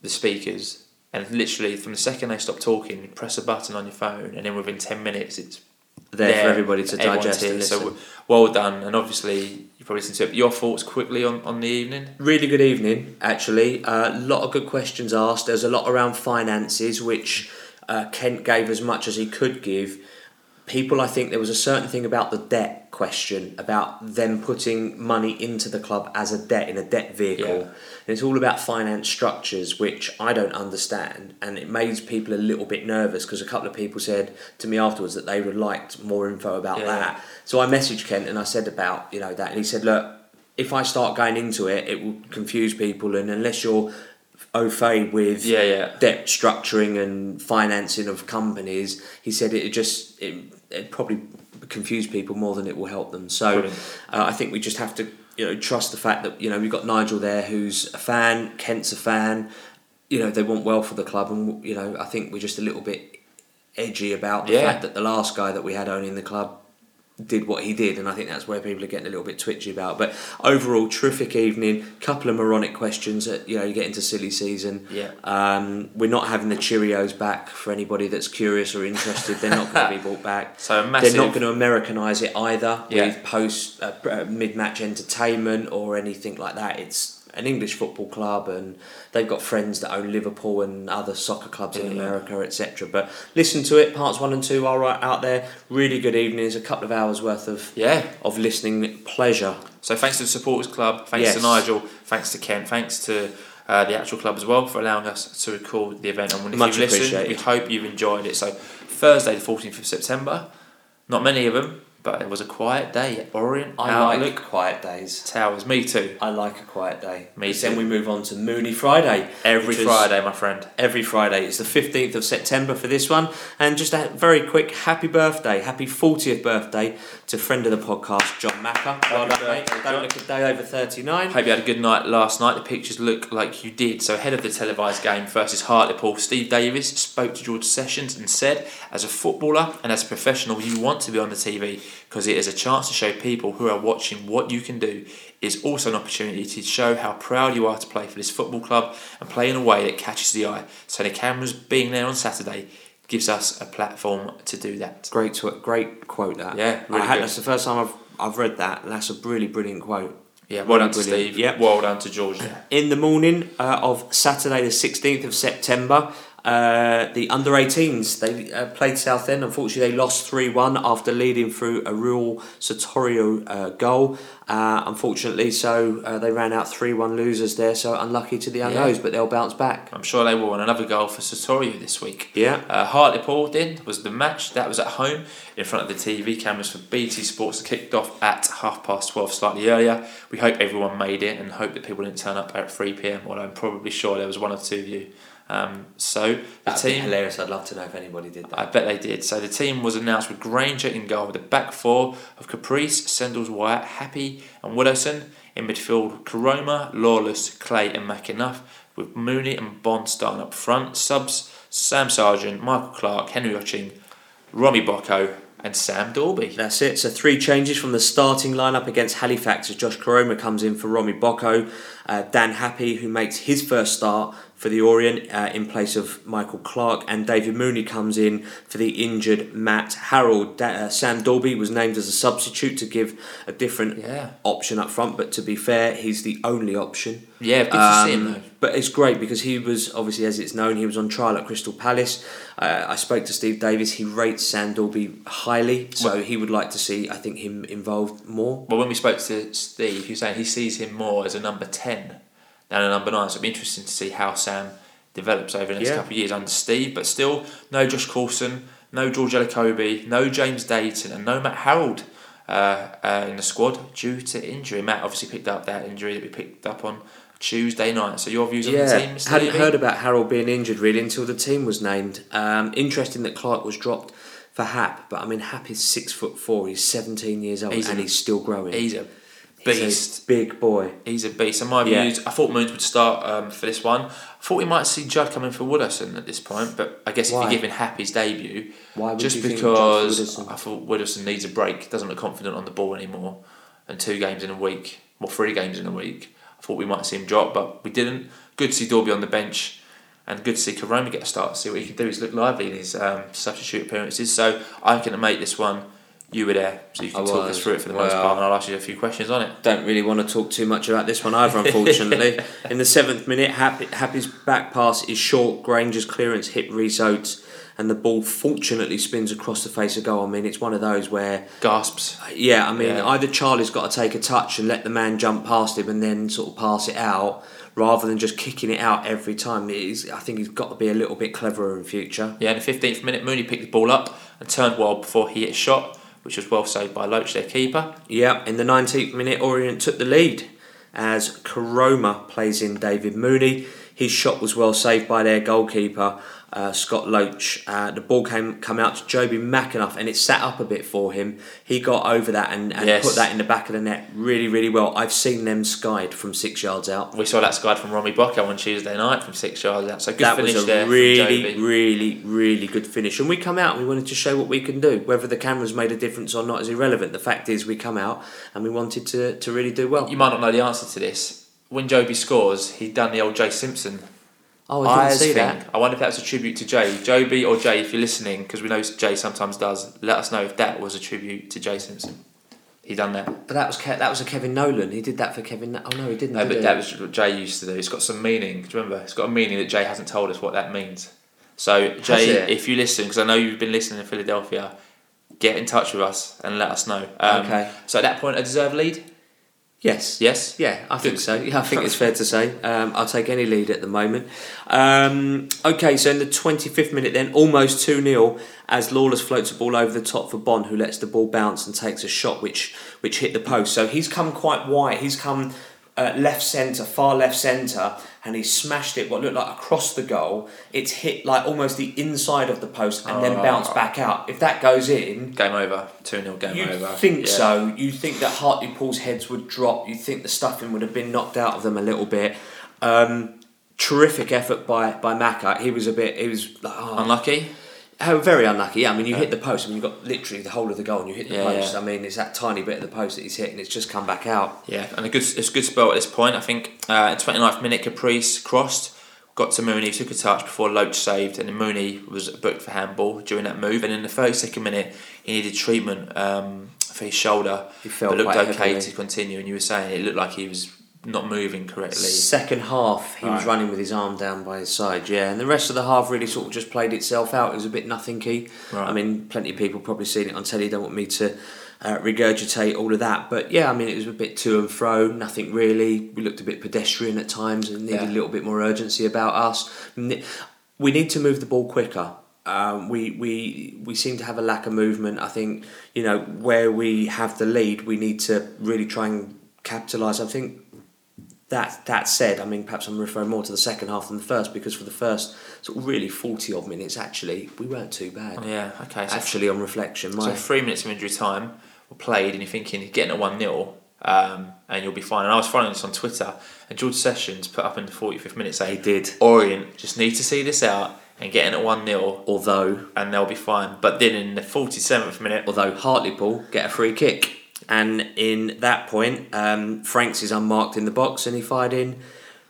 the speakers, and literally from the second they stop talking, you press a button on your phone, and then within 10 minutes it's There for everybody to digest and listen. So well done, and obviously probably listened to it. Your thoughts quickly on, on the evening? Really good evening, actually. A lot of good questions asked. There's a lot around finances, which uh, Kent gave as much as he could give. People, I think there was a certain thing about the debt question, about them putting money into the club as a debt in a debt vehicle. Yeah. And it's all about finance structures, which I don't understand. And it made people a little bit nervous because a couple of people said to me afterwards that they would liked more info about Yeah. that. So I messaged Kent and I said about you know that, and he said, look, if I start going into it, it will confuse people, and unless you're au fait with Yeah, yeah. debt structuring and financing of companies, he said it just it it probably confuse people more than it will help them. So uh, I think we just have to you know trust the fact that you know we've got Nigel there who's a fan, Kent's a fan. You know they want well for the club, and you know I think we're just a little bit edgy about the Yeah. fact that the last guy that we had owning the club did what he did, and I think that's where people are getting a little bit twitchy about. But overall, terrific evening. Couple of moronic questions. That, you know, you get into silly season. Yeah. Um, we're not having the Cheerios back for anybody that's curious or interested. They're not going to be brought back. So massive. They're not going to Americanise it either Yeah. with post uh, uh, mid match entertainment or anything like that. It's an English football club, and they've got friends that own Liverpool and other soccer clubs in Yeah. America, etc. But listen to it. Parts one and two are right out there. Really good evenings. A couple of hours worth of yeah. of listening pleasure. So thanks to the supporters club, thanks Yes. to Nigel, thanks to Kent, thanks to uh, the actual club as well for allowing us to record the event. And if Much you've listened, we hope you've enjoyed it. So Thursday, the fourteenth of September, not many of them, but it was a quiet day at Orient I Outlook quiet days. Towers. Me too. I like a quiet day. Me Then too. we move on to Mooney Friday. Every which is Friday, my friend. Every Friday. It's the 15th of September for this one. And just a very quick happy birthday, happy 40th birthday to friend of the podcast, John Macker. Well done, mate. birthday, Don't John. look a day over 39. Hope you had a good night last night. The pictures look like you did. So ahead of the televised game versus Hartlepool, Steve Davis spoke to George Sessions and said, as a footballer and as a professional, you want to be on the TV because it is a chance to show people who are watching what you can do. It's also an opportunity to show how proud you are to play for this football club and play in a way that catches the eye. So the cameras being there on Saturday gives us a platform to do that. Great, tw- great quote that. Yeah, really I had, that's the first time I've, I've read that. That's a really brilliant quote. Yeah, well done to Steve. Yep. Well done to George. In the morning uh, of Saturday, the 16th of September, uh, the under 18s they uh, played Southend. Unfortunately, they lost 3 1 after leading through a real Satorio uh, goal. Uh, unfortunately, so uh, they ran out 3 1 losers there, so unlucky to the Yeah. Unknowns, but they'll bounce back. I'm sure they will. And another goal for Satorio this week. Yeah. Uh, Hartlepool then was the match that was at home in front of the TV cameras for BT Sports. Kicked off at half past twelve, slightly earlier. We hope everyone made it and hope that people didn't turn up at three pm. Although I'm probably sure there was one or two of you. Um, so the That'd team. hilarious. I'd love to know if anybody did that. I bet they did. So the team was announced with Grainger in goal, with the back four of Caprice, Sendles-White, Happy, and Widdowson. In midfield, Koroma, Lawless, Clay, and McAnuff, with Mooney and Bond starting up front. Subs, Sam Sargeant, Michael Clark, Henry Ochieng, Robbie Boco, and Sam Dorby. That's it. So three changes from the starting lineup against Halifax as Josh Koroma comes in for Romy Boco, uh, Dan Happy who makes his first start for the Orient uh, in place of Michael Clark, and David Mooney comes in for the injured Matt Harrold. Da- uh, Sam Dolby was named as a substitute to give a different Yeah. option up front, but to be fair, he's the only option. Yeah, good to see him Um, though. But it's great because he was obviously, as it's known, he was on trial at Crystal Palace. Uh, I spoke to Steve Davis. He rates Sam Dolby highly, so he would like to see, I think, him involved more. Well, when we spoke to Steve, he was saying he sees him more as a number 10 than a number 9. So it'll be interesting to see how Sam develops over the next Yeah. couple of years under Steve. But still, no Josh Coulson, no George Elokobi, no James Dayton, and no Matt Harrold uh, uh, in the squad due to injury. Matt obviously picked up that injury that we picked up on Tuesday night. So your views on the Yeah, team, Mr. hadn't Levy? heard about Harrold being injured really until the team was named. Um, interesting that Clark was dropped for Hap, but I mean Hap is six foot four. He's seventeen years old He's a- and he's still growing. He's a beast. big boy. He's a beast. And my Yeah. views, I thought Moons would start um, for this one. I thought we might see Judd coming for Widdowson at this point, but I guess if Why? you're giving Happy his debut, Why would just you because? I thought Widdowson needs a break, doesn't look confident on the ball anymore, and two games in a week, well, three games in a week, I thought we might see him drop, but we didn't. Good to see Dorby on the bench, and good to see Koroma get a start, see what he can do. He's looked lively in his um, substitute appearances, so I can make this one. You were there, so you can I talk us through it for the most part, and I'll ask you a few questions on it. Don't really want to talk too much about this one either, unfortunately. In the seventh minute, Happy, Happy's back pass is short. Grainger's clearance hit Rhys Oates, and the ball fortunately spins across the face of goal. I mean, it's one of those where Gasps. Yeah, I mean, Yeah. either Charlie's got to take a touch and let the man jump past him and then sort of pass it out, rather than just kicking it out every time. He's, I think he's got to be a little bit cleverer in future. Yeah, in the 15th minute, Mooney picked the ball up and turned well before he hit a shot, which was well saved by Loach, their keeper. Yeah, in the 19th minute, Orient took the lead as Koroma plays in David Mooney. His shot was well saved by their goalkeeper, uh, Scott Loach. Uh, the ball came come out to Jobi McAnuff and it sat up a bit for him. He got over that and, and Yes. put that in the back of the net really, really well. I've seen them skied from six yards out. We saw that skied from Romy Boco on Tuesday night from six yards out. So good that finish was a there really, really, really good finish. And we come out and we wanted to show what we can do. Whether the cameras made a difference or not is irrelevant. The fact is, we come out and we wanted to, to really do well. You might not know the answer to this. When Jobi scores, he'd done the old Jay Simpson oh, I didn't see thing. that. I wonder if that was a tribute to Jay. Jobi or Jay, if you're listening, because we know Jay sometimes does, let us know if that was a tribute to Jay Simpson. He done that. But that was Ke- that was a Kevin Nolan. He did that for Kevin. Oh no, he didn't. No, did but he? that was what Jay used to do. It's got some meaning. Do you remember? It's got a meaning that Jay hasn't told us what that means. So Jay, it? if you listen, because I know you've been listening in Philadelphia, get in touch with us and let us know. Um, Okay. So at that point, a deserved lead. Yes. Yes. Yeah, I think Good. so. Yeah, I think it's fair to say. Um, I'll take any lead at the moment. Um, okay, so in the 25th minute, then almost 2 0 as Lawless floats a ball over the top for Bond, who lets the ball bounce and takes a shot which which hit the post. So he's come quite wide. He's come uh, left centre, far left centre, and he smashed it what looked like across the goal. It's hit like almost the inside of the post and then Oh. bounced back out. If that goes in, Game over. Two 0 game over. you think Yeah. so? You think that Hartlepool's heads would drop? You think the stuffing would have been knocked out of them a little bit? Um, terrific effort by by Macca. He was a bit. He was oh, Unlucky. Oh, very unlucky. Yeah, I mean, you hit the post. I mean, you've got literally the whole of the goal, and you hit the Yeah, post. yeah. I mean, it's that tiny bit of the post that he's hit, and it's just come back out. Yeah, and a good it's a good spell at this point. I think uh, in 29th minute, Caprice crossed, got to Mooney, took a touch before Loach saved, and then Mooney was booked for handball during that move. And in the 32nd minute, he needed treatment um, for his shoulder. He felt but looked okay heavily. to continue. And you were saying it looked like he was not moving correctly. Second half, he was running with his arm down by his side, yeah, and the rest of the half really sort of just played itself out. It was a bit nothing key. Right. I mean, plenty of people probably seen it on telly. Don't want me to uh, regurgitate all of that, but yeah, I mean, it was a bit to and fro, nothing really. We looked a bit pedestrian at times and needed Yeah. a little bit more urgency about us. We need to move the ball quicker. Um, we, we we seem to have a lack of movement. I think you know where we have the lead, we need to really try and capitalise. I think that that said, I mean, perhaps I'm referring more to the second half than the first because for the first sort of really forty odd minutes, actually, we weren't too bad. Yeah, okay. So, Actually, on reflection, my so three minutes of injury time were played, and you're thinking you're getting a 1 0. Um, and you'll be fine. And I was following this on Twitter, and George Sessions put up in the 45th minute he did. Orient just need to see this out and getting in at 1 0 Although and they'll be fine. But then in the 47th minute, although Hartlepool get a free kick, and in that point, um, Franks is unmarked in the box and he fired in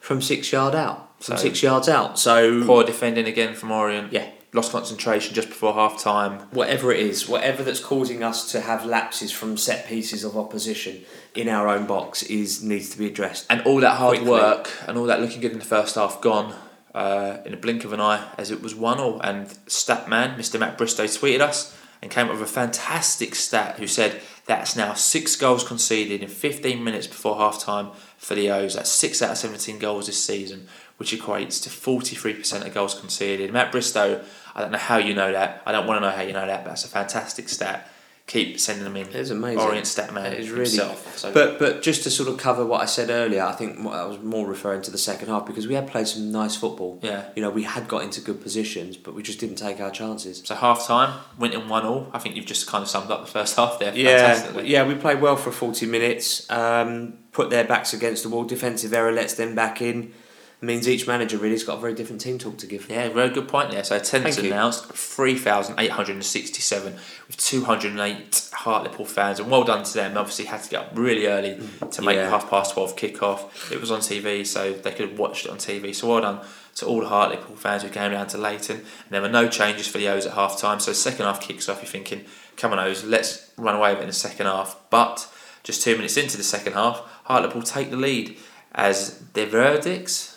from six yard out, from So- six yards out. So poor defending again from Orient. Yeah. Lost concentration just before half time. whatever it is, whatever that's causing us to have lapses from set pieces of opposition in our own box is needs to be addressed. And all that hard Quickly. work and all that looking good in the first half gone uh, in a blink of an eye as it was 1 all. And Statman, Mr. Matt Bristow, tweeted us and came up with a fantastic stat who said that's now six goals conceded in 15 minutes before half time for the O's. That's six out of 17 goals this season, which equates to 43% of goals conceded. Matt Bristow, I don't know how you know that. I don't want to know how you know that, but that's a fantastic stat. Keep sending them in. It's amazing. Orient stat It is really. himself. So But but just to sort of cover what I said earlier, I think I was more referring to the second half because we had played some nice football. Yeah. You know, we had got into good positions, but we just didn't take our chances. So half time, went in one all. I think you've just kind of summed up the first half there. Yeah, fantastically. yeah, we played well for forty minutes. Um, put their backs against the wall. Defensive error lets them back in. Means each manager really's got a very different team talk to give. Yeah, very good point there. So attendance announced three thousand eight hundred and sixty-seven with two hundred and eight Hartlepool fans, and well done to them. Obviously, had to get up really early to make Yeah. half past twelve kick off. It was on TV, so they could have watched it on TV. So well done to all the Hartlepool fans who came down to Leyton. And there were no changes for the O's at half time. So second half kicks off. You're thinking, come on O's, let's run away with it in the second half. But just two minutes into the second half, Hartlepool take the lead as their verdicts.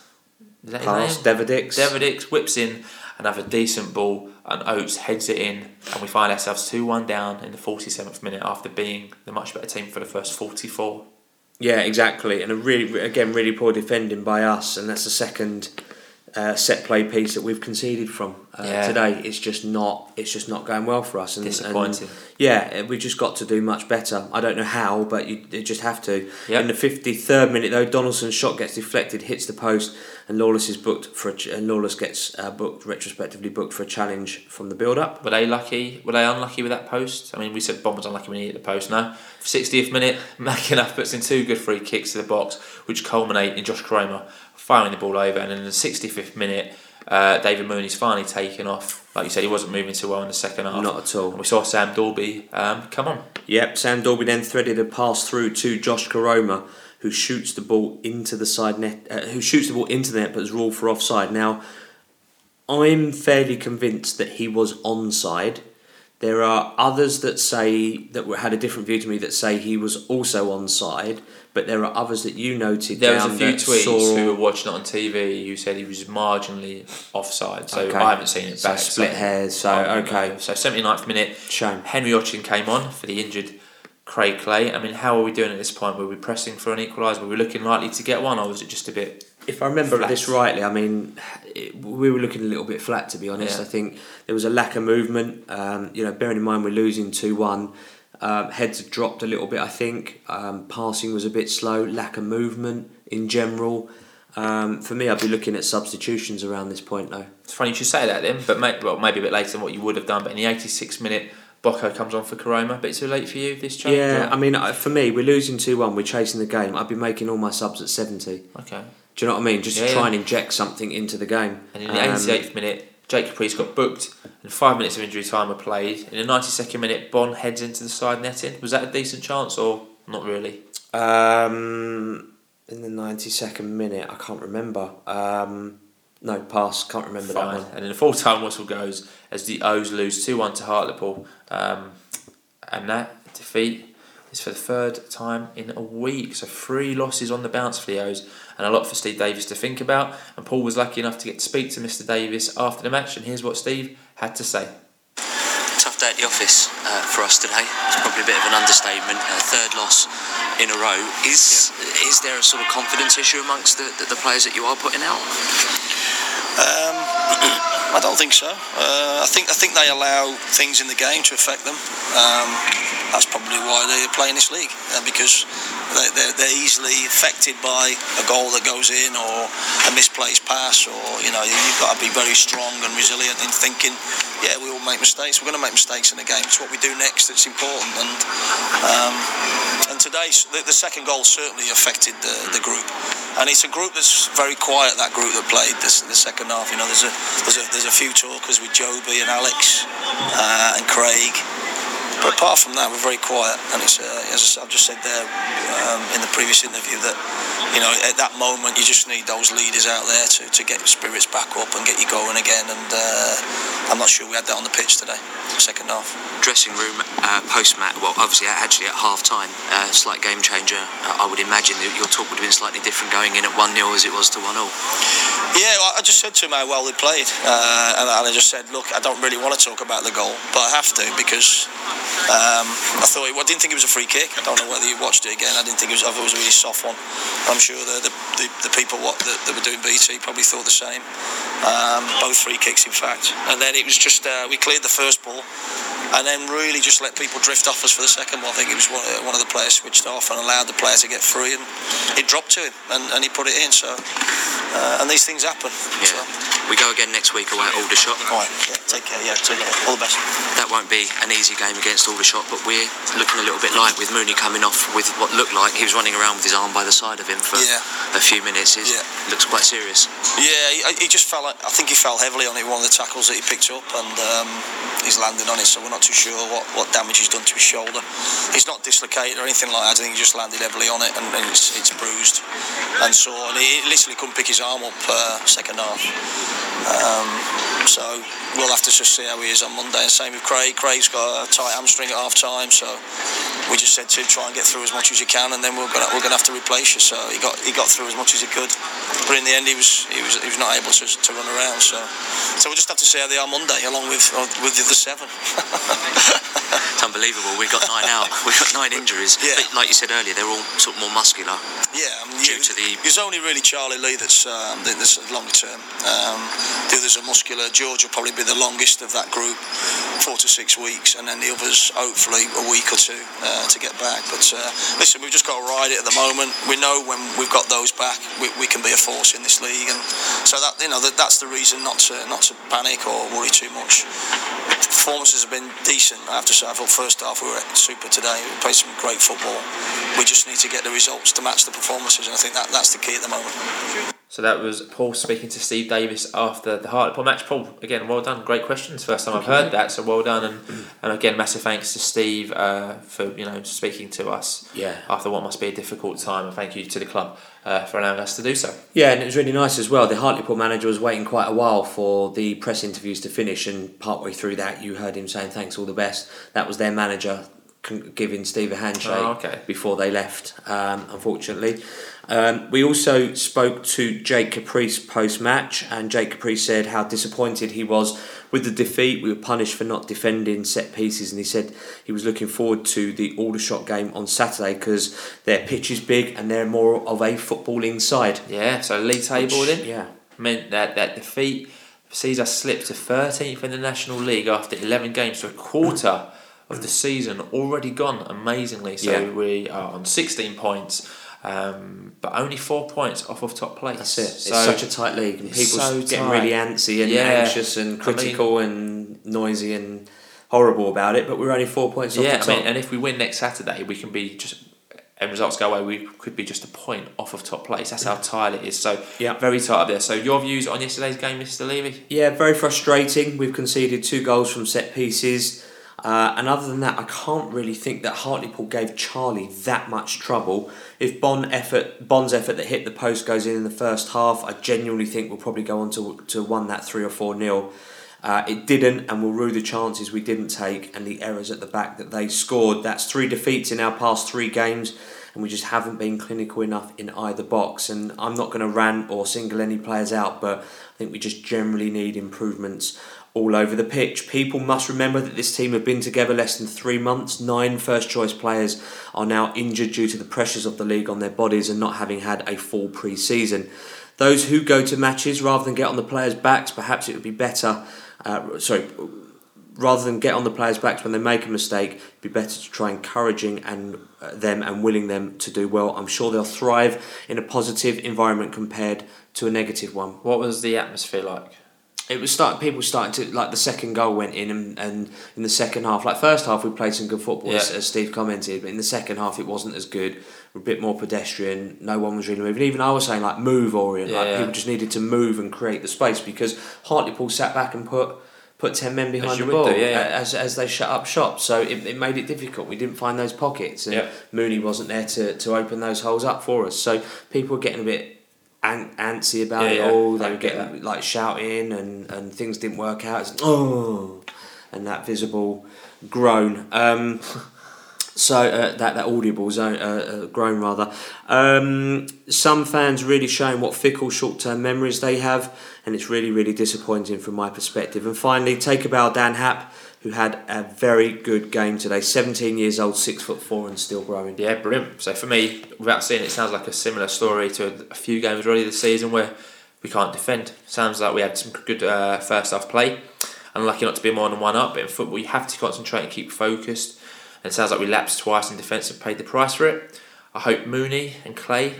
Is that Pass, name? Deverdics. Deverdics whips in another decent ball and Oates heads it in and we find ourselves 2-1 down in the 47th minute after being the much better team for the first 44. Yeah, exactly, and a really again really poor defending by us, and that's the second uh, set play piece that we've conceded from uh, Yeah. today. It's just not it's just not going well for us. And, Disappointing. and, yeah, we just got to do much better. I don't know how, but you, you just have to. Yep. In the fifty third minute, though, Donaldson's shot gets deflected, hits the post, and Lawless is booked for a ch- and Lawless gets uh, booked retrospectively booked for a challenge from the build up. Were they lucky? Were they unlucky with that post? I mean, we said Bond was unlucky when he hit the post. No, 60th minute, McInnes puts in two good free kicks to the box, which culminate in Josh Koroma firing the ball over, and in the 65th minute, uh, David Mooney's finally taken off. Like you said, he wasn't moving too well in the second half. Not at all. And we saw Sam Dolby um, come on. Yep, Sam Dolby then threaded a pass through to Josh Koroma, who shoots the ball into the side net, uh, who shoots the ball into the net, but is ruled for offside. Now, I'm fairly convinced that he was onside. There are others that say that had a different view to me that say he was also onside, but there are others that you noted. There was a few tweets saw- who were watching it on TV who said he was marginally offside. So Okay. I haven't seen it So back. split hairs, so, okay. So 79th minute, Shame. Henry Ochieng came on for the injured Craig Clay. I mean, how are we doing at this point? Were we pressing for an equaliser? Were we looking likely to get one, or was it just a bit? If I remember Flat. this rightly, I mean, it, we were looking a little bit flat to be honest. Yeah. I think there was a lack of movement. Um, you know, bearing in mind we're losing two one, um, heads dropped a little bit. I think um, passing was a bit slow. Lack of movement in general. Um, for me, I'd be looking at substitutions around this point though. It's funny you should say that then, but may, well, maybe a bit later than what you would have done. But in the 86 minute, Boco comes on for Koroma. A bit too late for you this change. Yeah, or- I mean, for me, we're losing two one. We're chasing the game. I'd be making all my subs at seventy. okay. Do you know what I mean? Just Yeah, to try yeah. and inject something into the game. And in the Um, 88th minute, Jake Caprice got booked, and five minutes of injury time were played. In the 92nd minute, Bond heads into the side netting. Was that a decent chance or not really? Um, in the ninety second minute, I can't remember. Um, no pass, can't remember Fine. that one. And then the full time whistle goes as the O's lose 2 1 to Hartlepool. Um, and that defeat is for the third time in a week. So three losses on the bounce for the O's and a lot for Steve Davis to think about. And Paul was lucky enough to get to speak to Mr. Davis after the match. And here's what Steve had to say. Tough day at the office uh, for us today. It's probably a bit of an understatement. Uh, third loss in a row. Is is there a sort of confidence issue amongst the, the, the players that you are putting out? Um, I don't think so. Uh, I think I think they allow things in the game to affect them. Um, that's probably why they play in this league uh, because they're, they're easily affected by a goal that goes in or a misplaced pass or you know you've got to be very strong and resilient in thinking yeah we all make mistakes. We're going to make mistakes in the game. It's what we do next that's important. And um, and today the, the second goal certainly affected the, the group. And it's a group that's very quiet that group that played this the second half. You know there's a there's a, there's a few talkers with Jobi and Alex uh, and Craig but apart from that, we're very quiet, and it's uh, as I've just said there um, in the previous interview that you know at that moment you just need those leaders out there to, to get your spirits back up and get you going again. And uh, I'm not sure we had that on the pitch today, second half. Dressing room uh, post match. Well, obviously actually at half time, uh, slight game changer. I would imagine that your talk would have been slightly different going in at one 0 as it was to one 0 Yeah, well, I just said to him how well they played, uh, and, and I just said, look, I don't really want to talk about the goal, but I have to because um, I thought I didn't think it was a free kick. I don't know whether you watched it again. I didn't think it was. I thought it was a really soft one. I'm sure the the, the, the people what that, that were doing BT probably thought the same. Um, both free kicks, in fact. And then it was just uh, we cleared the first ball. and then really just let people drift off us for the second one. I think it was one, one of the players switched off and allowed the player to get free, and it dropped to him, and, and he put it in. So, uh, and these things happen. Yeah. So, We go again next week away at Aldershot. all right, yeah, take care. Yeah, take care. All the best. That won't be an easy game against Aldershot, but we're looking a little bit light with Mooney coming off with what looked like he was running around with his arm by the side of him for Yeah. a few minutes. It Yeah. looks quite serious. Yeah, he, he just fell. I think he fell heavily on it. One of the tackles that he picked up, and um, he's landed on it. So we're not too sure what, what damage he's done to his shoulder. He's not dislocated or anything like that. I think he just landed heavily on it, and, and it's, it's bruised and sore. And he literally couldn't pick his arm up uh, second half. Um, so we'll have to just see how he is on Monday. And same with Craig. Craig's got a tight hamstring at half time, so we just said to him, try and get through as much as you can, and then we're gonna we're gonna have to replace you. So he got he got through as much as he could, but in the end he was he was he was not able to, to run around. So so we'll just have to see how they are Monday, along with uh, with the other seven. It's unbelievable. We've got nine out. We've got nine injuries. Yeah. But like you said earlier, they're all sort of more muscular. Yeah, I mean, Due you- to the- There's only really Charlie Lee that's um, that's longer term. Um, the others are muscular. George will probably be the longest of that group, four to six weeks, and then the others hopefully a week or two uh, to get back. But uh, listen, we've just got to ride it at the moment. We know when we've got those back, we, we can be a force in this league, and so that you know that, that's the reason not to not to panic or worry too much. Performances have been decent. I have to say, I thought first half we were super today. We played some great football. We just need to get the results to match the performances, and I think that, that's the key at the moment. So that was Paul speaking to Steve Davis after the Hartlepool match. Paul, again, well done. Great questions. First time I've heard that, so well done. And and again, massive thanks to Steve uh, for you know speaking to us. Yeah. After what must be a difficult time, and thank you to the club uh, for allowing us to do so. Yeah, and it was really nice as well. The Hartlepool manager was waiting quite a while for the press interviews to finish, and partway through that, you heard him saying thanks, all the best. That was their manager giving Steve a handshake Oh, okay. before they left, um, unfortunately. Um, we also spoke to Jake Caprice post match, and Jake Caprice said how disappointed he was with the defeat. We were punished for not defending set pieces, and he said he was looking forward to the Aldershot game on Saturday because their pitch is big and they're more of a footballing side. Yeah. So league table then Yeah. meant that that defeat sees us slip to thirteenth in the National League after eleven games, so a quarter of the season already gone amazingly. So Yeah. we are on sixteen points. Um, but only four points off of top place. That's it. So it's such a tight league, and people so getting tight. really antsy and Yeah. anxious and I mean- critical and noisy and horrible about it. But we're only four points off Yeah, the I mean, and if we win next Saturday, we can be just and results go away. We could be just a point off of top place. That's how tight it is. So Yeah. very tight up there. So your views on yesterday's game, Mr. Levy? Yeah, very frustrating. We've conceded two goals from set pieces. Uh, and other than that, I can't really think that Hartlepool gave Charlie that much trouble. If Bond effort, Bond's effort that hit the post goes in in the first half, I genuinely think we'll probably go on to to won that three or four nil. Uh, it didn't, and we'll rue the chances we didn't take and the errors at the back that they scored. That's three defeats in our past three games, and we just haven't been clinical enough in either box. And I'm not going to rant or single any players out, but I think we just generally need improvements all over the pitch. People must remember that this team have been together less than three months. Nine first choice players are now injured due to the pressures of the league on their bodies and not having had a full pre season. Those who go to matches rather than get on the players' backs, perhaps it would be better. Uh, sorry, rather than get on the players' backs when they make a mistake, it'd be better to try encouraging and uh, them and willing them to do well. I'm sure they'll thrive in a positive environment compared to a negative one. What was the atmosphere like? It was start people starting to like the second goal went in and, and in the second half like first half we played some good football as, Yeah. as Steve commented but in the second half it wasn't as good we're a bit more pedestrian no one was really moving even I was saying like move orient like Yeah. people just needed to move and create the space because Hartlepool sat back and put put 10 men behind the ball do, yeah. as, as they shut up shop so it, it made it difficult we didn't find those pockets and Yeah. Mooney wasn't there to, to open those holes up for us so people were getting a bit an- antsy about Yeah, it all. I They were get getting like shouting and, and things didn't work out. It's, oh, and that visible groan. Um, so uh, that that audible zone, uh, uh, groan rather. Um, some fans really showing what fickle short term memories they have, and it's really really disappointing from my perspective. And finally, take a bow, Dan Happ, who had a very good game today. Seventeen years old, six foot four, and still growing. Yeah, brilliant. So for me, without seeing it, sounds like a similar story to a few games already this season where we can't defend. Sounds like we had some good uh, first half play. unlucky not to be more than one up. But in football, you have to concentrate and keep focused. And it sounds like we lapsed twice in defence and paid the price for it. I hope Mooney and Clay,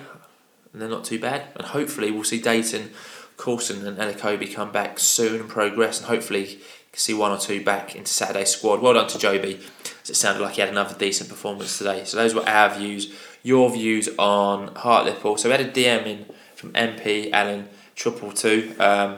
and they're not too bad. And hopefully, we'll see Dayton, Coulson, and Elokobi come back soon and progress. And hopefully, see one or two back into Saturday's squad. Well done to Jobi, as it sounded like he had another decent performance today. So those were our views. Your views on Hartlepool. So we had a DM in from MP Alan Triple Two, um,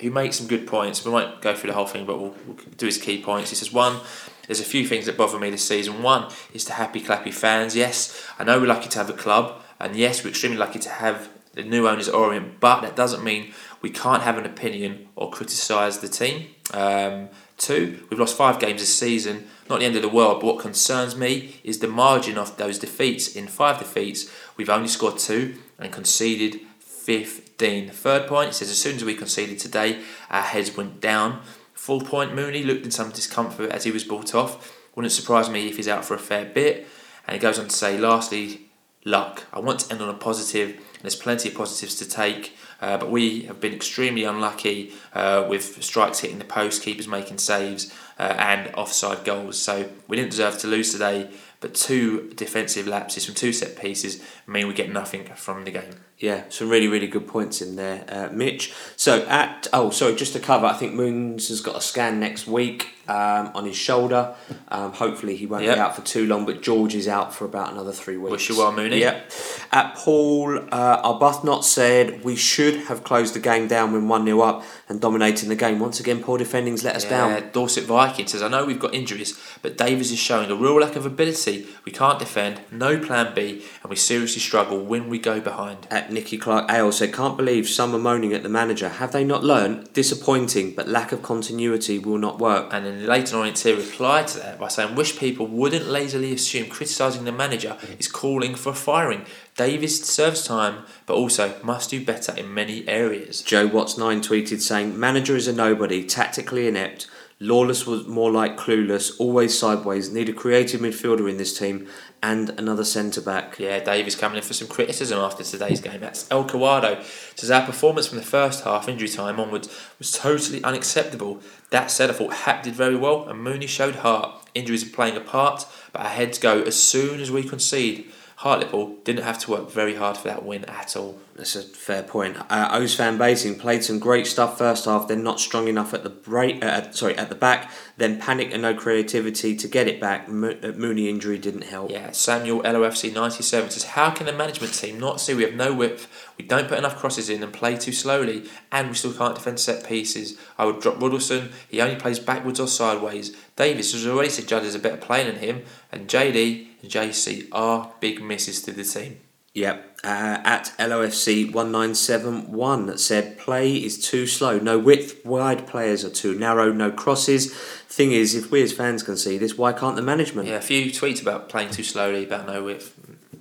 who makes some good points. We won't go through the whole thing, but we'll, we'll do his key points. He says one. There's a few things that bother me this season. One is the happy clappy fans. Yes, I know we're lucky to have a club, and yes, we're extremely lucky to have the new owners Orient, but that doesn't mean we can't have an opinion or criticise the team. Um, two, we've lost five games this season. Not the end of the world, but what concerns me is the margin of those defeats. In five defeats, we've only scored two and conceded 15. Third point, it says as soon as we conceded today, our heads went down. Full point, Mooney looked in some discomfort as he was brought off. Wouldn't surprise me if he's out for a fair bit. And he goes on to say, lastly, luck. I want to end on a positive, and there's plenty of positives to take. Uh, but we have been extremely unlucky uh, with strikes hitting the post, keepers making saves, uh, and offside goals. So we didn't deserve to lose today. But two defensive lapses from two set pieces mean we get nothing from the game. Yeah, some really, really good points in there, uh, Mitch. So at oh, sorry, just to cover, I think Moons has got a scan next week um, on his shoulder. Um, hopefully, he won't Yep. be out for too long. But George is out for about another three weeks. Wish you well, Mooney. Yep. At Paul, uh, Arbuthnot said we should have closed the game down when one 0 up and dominating the game. Once again, poor defending's let us Yeah, down. Dorset Viking says, I know we've got injuries, but Davies is showing a real lack of ability. We can't defend, no plan B, and we seriously struggle when we go behind. At Nicky Clark Ale said, can't believe some are moaning at the manager. Have they not learned? Disappointing, but lack of continuity will not work. And Leyton Orient here replied to that by saying, Wish people wouldn't lazily assume criticising the manager is calling for firing. Davies deserves time, but also must do better in many areas. Joe Watts nine tweeted saying, "Manager is a nobody, tactically inept. Lawless was more like clueless, always sideways. Need a creative midfielder in this team and another centre back." Yeah, Davies coming in for some criticism after today's game. That's El Kawado. Says our performance from the first half, injury time onwards, was totally unacceptable. That said, I thought Hap did very well and Mooney showed heart. Injuries are playing a part, but our heads go as soon as we concede. Hartlepool didn't have to work very hard for that win at all. That's a fair point. Uh, O's fan Basing played some great stuff first half, then not strong enough at the break. Uh, sorry, at the back. Then panic and no creativity to get it back. Mo- uh, Mooney injury didn't help. Yeah, Samuel LOFC 97 says, How can the management team not see we have no width, we don't put enough crosses in and play too slowly, and we still can't defend set pieces? I would drop Ruddleston, he only plays backwards or sideways. Davis has already said Judd is a better player than him, and JD JC are big misses to the team. Yep. Uh, at LOFC 1971 said play is too slow, no width, wide players are too narrow, no crosses. Thing is, if we as fans can see this, why can't the management? Yeah, a few tweets about playing too slowly, about no width,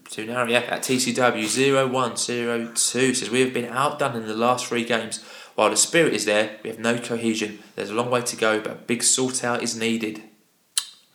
too narrow. Yeah, at TCW 0102 says, We have been outdone in the last three games. While the spirit is there, we have no cohesion. There's a long way to go, but a big sort out is needed.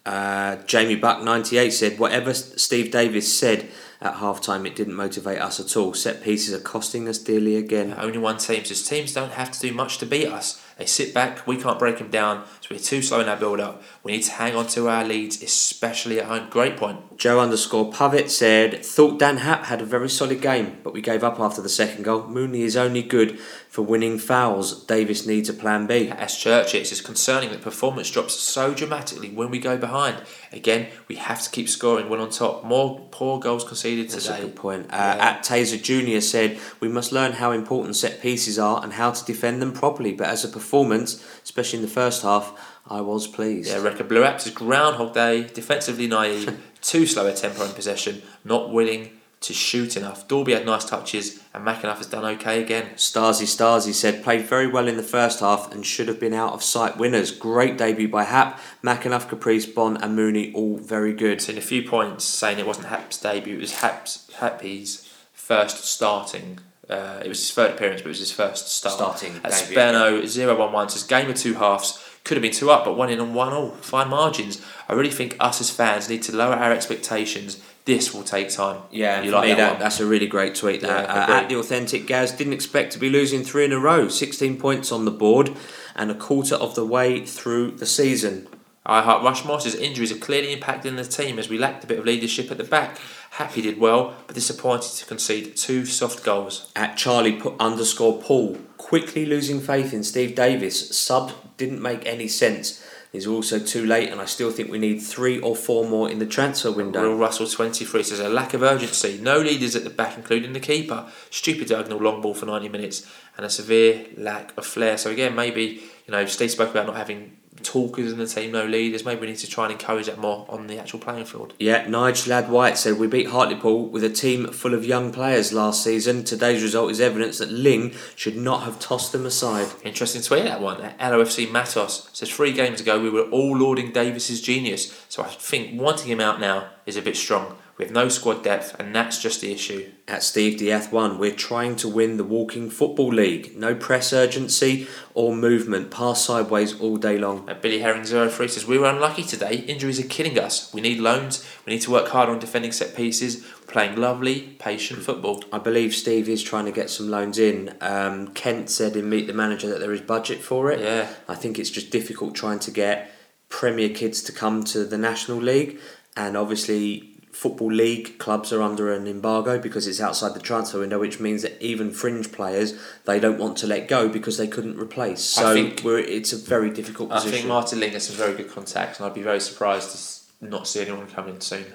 Uh, Jamie Buck 98 said, whatever Steve Davis said at half time, it didn't motivate us at all. Set pieces are costing us dearly again. Only one team says teams don't have to do much to beat us. They sit back, we can't break them down, so we're too slow in our build up. We need to hang on to our leads, especially at home. Great point. Joe underscore Puvitt said, thought Dan Happ had a very solid game, but we gave up after the second goal. Mooney is only good for winning fouls. Davis needs a plan B. As Church, it's just concerning that performance drops so dramatically when we go behind. Again, we have to keep scoring when on top. More poor goals conceded That's today. a good point. Uh, Yeah. At Taser Jr. said, We must learn how important set pieces are and how to defend them properly. But as a performance, especially in the first half, I was pleased. Yeah, Record Blue Apps is Groundhog Day, defensively naive, too slow a tempo in possession, not willing to shoot enough. Dorby had nice touches, and McAnuff has done okay again. Stasi Stasi said, played very well in the first half and should have been out of sight winners. Great debut by Hap, McAnuff, Caprice, Bond, and Mooney, all very good. Seen a few points saying it wasn't Hap's debut, it was Hap's, Happy's first starting. Uh, it was his third appearance, but it was his first start. Starting At. Sperno 011 says game of two halves. Could have been two up, but one in on one all. Fine margins. I really think us as fans need to lower our expectations. This will take time. Yeah, you like that, that, one? that's a really great tweet. That Yeah, uh, at the authentic Gaz didn't expect to be losing three in a row, sixteen points on the board, and a quarter of the way through the season. I heart Rush Rushmore's injuries are clearly impacting the team as we lacked a bit of leadership at the back. Happy did well, but disappointed to concede two soft goals. At Charlie underscore Paul, quickly losing faith in Steve Davis. Sub didn't make any sense. He's also too late, and I still think we need three or four more in the transfer window. Will Russell 23 says a lack of urgency, no leaders at the back, including the keeper, stupid diagonal long ball for 90 minutes, and a severe lack of flair. So, again, maybe, you know, Steve spoke about not having talkers in the team, no leaders. Maybe we need to try and encourage that more on the actual playing field. Yeah, Nigel Ladd White said we beat Hartlepool with a team full of young players last season. Today's result is evidence that Ling should not have tossed them aside. Interesting tweet that one. LOFC Matos says three games ago we were all lauding Davis's genius, so I think wanting him out now is a bit strong. We have no squad depth, and that's just the issue. At Steve Diath 1, we're trying to win the Walking Football League. No press urgency or movement. Pass sideways all day long. At Billy Herring 03 says we were unlucky today. Injuries are killing us. We need loans. We need to work hard on defending set pieces. Playing lovely, patient football. I believe Steve is trying to get some loans in. Um, Kent said in Meet the Manager that there is budget for it. Yeah. I think it's just difficult trying to get Premier kids to come to the National League, and obviously Football League clubs are under an embargo because it's outside the transfer window, which means that even fringe players they don't want to let go because they couldn't replace. So think- we're, it's a very difficult I think Martin Ling has some very good contacts, and I'd be very surprised to not see anyone coming soon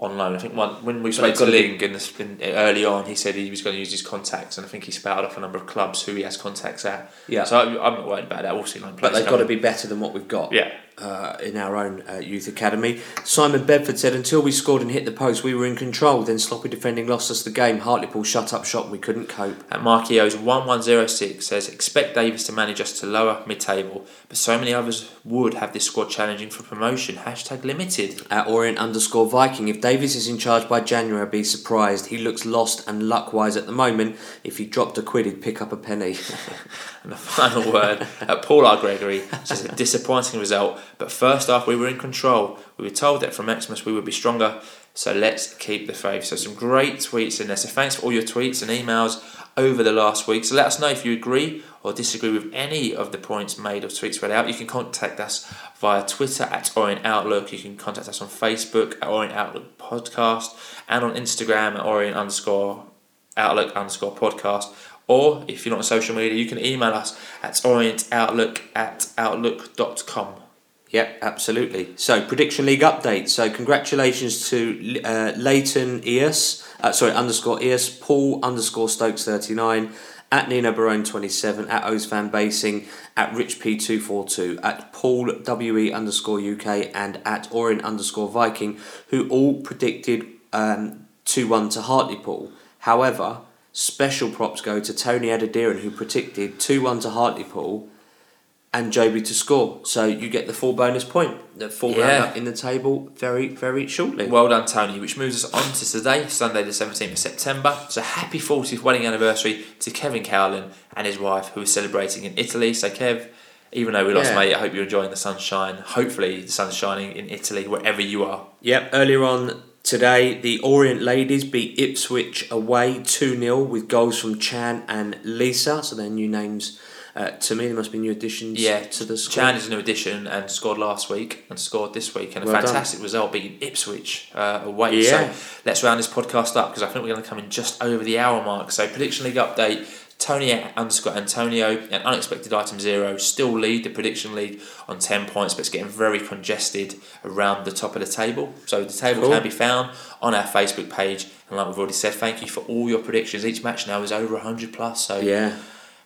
on loan. I think one, when we spoke to Ling in the, in, early on, he said he was going to use his contacts, and I think he spouted off a number of clubs who he has contacts at. Yeah. So I, I'm not worried about that. We'll see but they've got to be better than what we've got. Yeah. Uh, in our own uh, youth academy. Simon Bedford said, Until we scored and hit the post, we were in control. Then sloppy defending lost us the game. Hartlepool shut up shop we couldn't cope. At Markio's 1106 says, expect Davis to manage us to lower mid table, but so many others would have this squad challenging for promotion. Hashtag limited. At Orient underscore Viking, if Davis is in charge by January, I'd be surprised. He looks lost and luck wise at the moment. If he dropped a quid, he'd pick up a penny. And the final word at Paul R. Gregory says, a disappointing result, but first half we were in control. We were told that from Xmas we would be stronger, so let's keep the faith. So, some great tweets in there. So, thanks for all your tweets and emails over the last week. So, let us know if you agree or disagree with any of the points made or tweets read out. You can contact us via Twitter at Orient Outlook. You can contact us on Facebook at Orient Outlook Podcast and on Instagram at Orient underscore Outlook underscore podcast. Or if you're not on social media, you can email us at orientoutlook at outlook.com. Yep, absolutely. So, Prediction League update. So, congratulations to uh, Leighton Eos, uh, sorry, underscore Eos, Paul underscore Stokes 39, at Nina Barone 27, at Ozfan Basing, at Rich P242, at Paul WE underscore UK, and at Orient underscore Viking, who all predicted um, 2 1 to Hartlepool. However, special props go to Tony Adediran, who predicted 2 1 to Hartlepool and Jobi to score. So you get the full bonus point. The full Yeah. round up in the table very, very shortly. Well done, Tony, which moves us on to today, Sunday, the 17th of September. So happy 40th wedding anniversary to Kevin Cowlin and his wife, who are celebrating in Italy. So, Kev, even though we lost Yeah. mate, I hope you're enjoying the sunshine. Hopefully, the sun's shining in Italy, wherever you are. Yep, earlier on today, the Orient ladies beat Ipswich away 2 0 with goals from Chan and Lisa. So they're new names uh, to me. There must be new additions Yeah, to the squad. Chan is a new addition and scored last week and scored this week, and a Well done. fantastic result beating Ipswich uh, away. Yeah. So let's round this podcast up because I think we're going to come in just over the hour mark. So prediction league update. Tony underscore Antonio and unexpected item zero still lead the prediction league on ten points, but it's getting very congested around the top of the table. So the table Cool. can be found on our Facebook page, and like we've already said, thank you for all your predictions. Each match now is over hundred plus. So Yeah.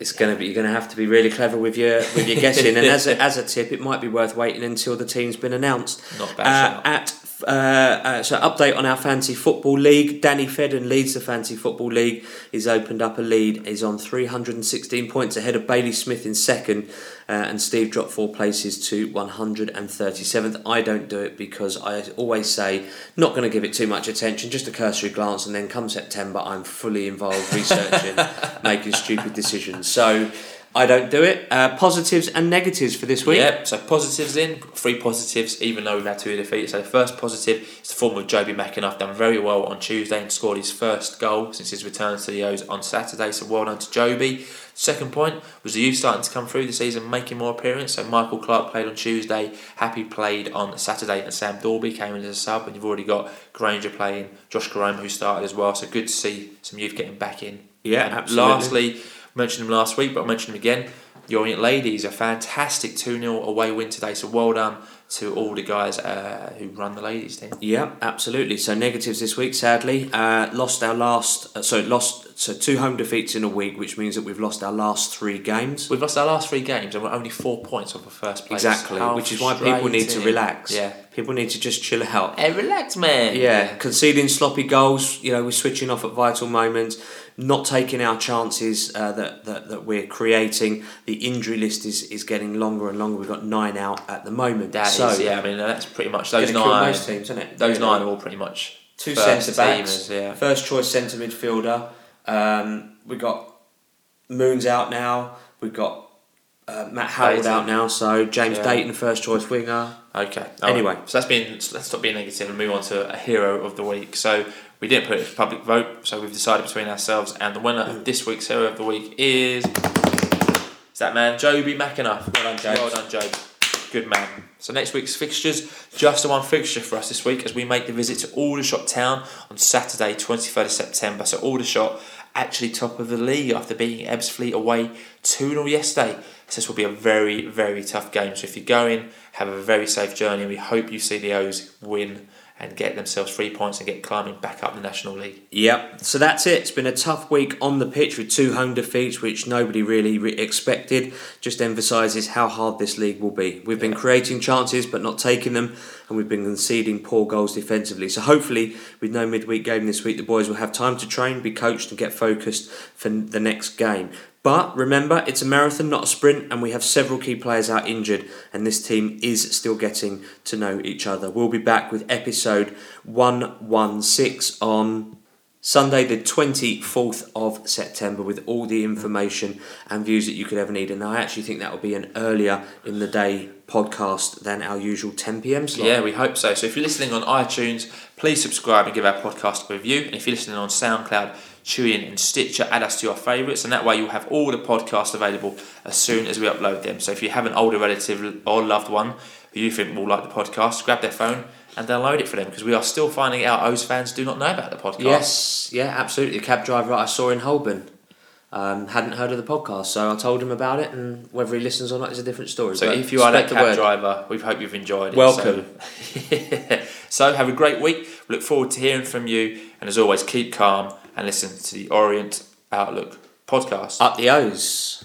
It's gonna be. You're gonna have to be really clever with your with your guessing. And as a, as a tip, it might be worth waiting until the team's been announced. Not bad Uh, at uh, uh, so update on our fancy football league. Danny Fedden leads the fancy football league. He's opened up a lead. He's on 316 points ahead of Bailey Smith in second, uh, and Steve dropped four places to 137th. I don't do it because I always say not going to give it too much attention, just a cursory glance, and then come September, I'm fully involved researching, making stupid decisions. So. I don't do it. Uh, positives and negatives for this week. Yep, so positives in, three positives, even though we've had two defeats. So the first positive is the form of Jobi McAnuff, done very well on Tuesday and scored his first goal since his return to the O's on Saturday, so well done to Jobi. Second point was the youth starting to come through the season, making more appearance. So Michael Clark played on Tuesday, Happy played on Saturday, and Sam Dorby came in as a sub. And you've already got Grainger playing, Josh Koroma who started as well. So good to see some youth getting back in. Yeah, And absolutely. Lastly, mentioned him last week, but I'll mention him again. The Orient Ladies, a fantastic 2 0 away win today. So well done to all the guys uh, who run the ladies team. Yeah, absolutely. So negatives this week, sadly, uh, lost our last. Uh, so lost. So two home defeats in a week, which means that we've lost our last three games. We've lost our last three games and we're only four points off the first place. Exactly, How which is why people need to relax. Yeah. people need to just chill out. Hey, relax, man. Yeah, conceding sloppy goals. You know, we're switching off at vital moments, not taking our chances uh, that, that that we're creating. The injury list is, is getting longer and longer. We've got nine out at the moment. That so is- yeah, I mean, that's pretty much those nine. most teams, isn't it? Those Yeah. nine are all pretty much two centre backs, yeah. first choice centre midfielder. Um, we got Moons out now. We've got uh, Matt Harrold Dayton. out now. So James Yeah. Dayton, first choice winger. Okay. Anyway. so that's been let's stop being negative and move on to a hero of the week. So we didn't put it to public vote, so we've decided between ourselves and the winner of this week's hero of the week is is that man Jobi McAnuff. Well done, James. Well done, Job. Good man. So next week's fixtures, just the one fixture for us this week as we make the visit to Aldershot Town on Saturday, 23rd of September. So Aldershot actually top of the league after beating Ebbsfleet away 2-0 yesterday. So this will be a very, very tough game. So if you're going, have a very safe journey and we hope you see the O's win and get themselves three points and get climbing back up the National League. Yep. So that's it. It's been a tough week on the pitch with two home defeats, which nobody really re- expected. Just emphasises how hard this league will be. We've been creating chances but not taking them, and we've been conceding poor goals defensively. So hopefully, with no midweek game this week, the boys will have time to train, be coached, and get focused for the next game. But remember, it's a marathon, not a sprint, and we have several key players out injured, and this team is still getting to know each other. We'll be back with episode 116 on Sunday, the 24th of September, with all the information and views that you could ever need. And I actually think that will be an earlier in the day podcast than our usual 10 pm slot. Yeah, we hope so. So if you're listening on iTunes, please subscribe and give our podcast a review. And if you're listening on SoundCloud, TuneIn and Stitcher, add us to your favourites. And that way you'll have all the podcasts available as soon as we upload them. So if you have an older relative or loved one who you think will like the podcast, grab their phone and download it for them because we are still finding out O's fans do not know about the podcast. Yes, yeah, absolutely. The cab driver I saw in Holborn um, hadn't heard of the podcast, so I told him about it, and whether he listens or not is a different story. So but if you are that the cab driver, we hope you've enjoyed it. Welcome. So, so have a great week. We look forward to hearing from you. And as always, keep calm and listen to the Orient Outlook podcast. Up the O's.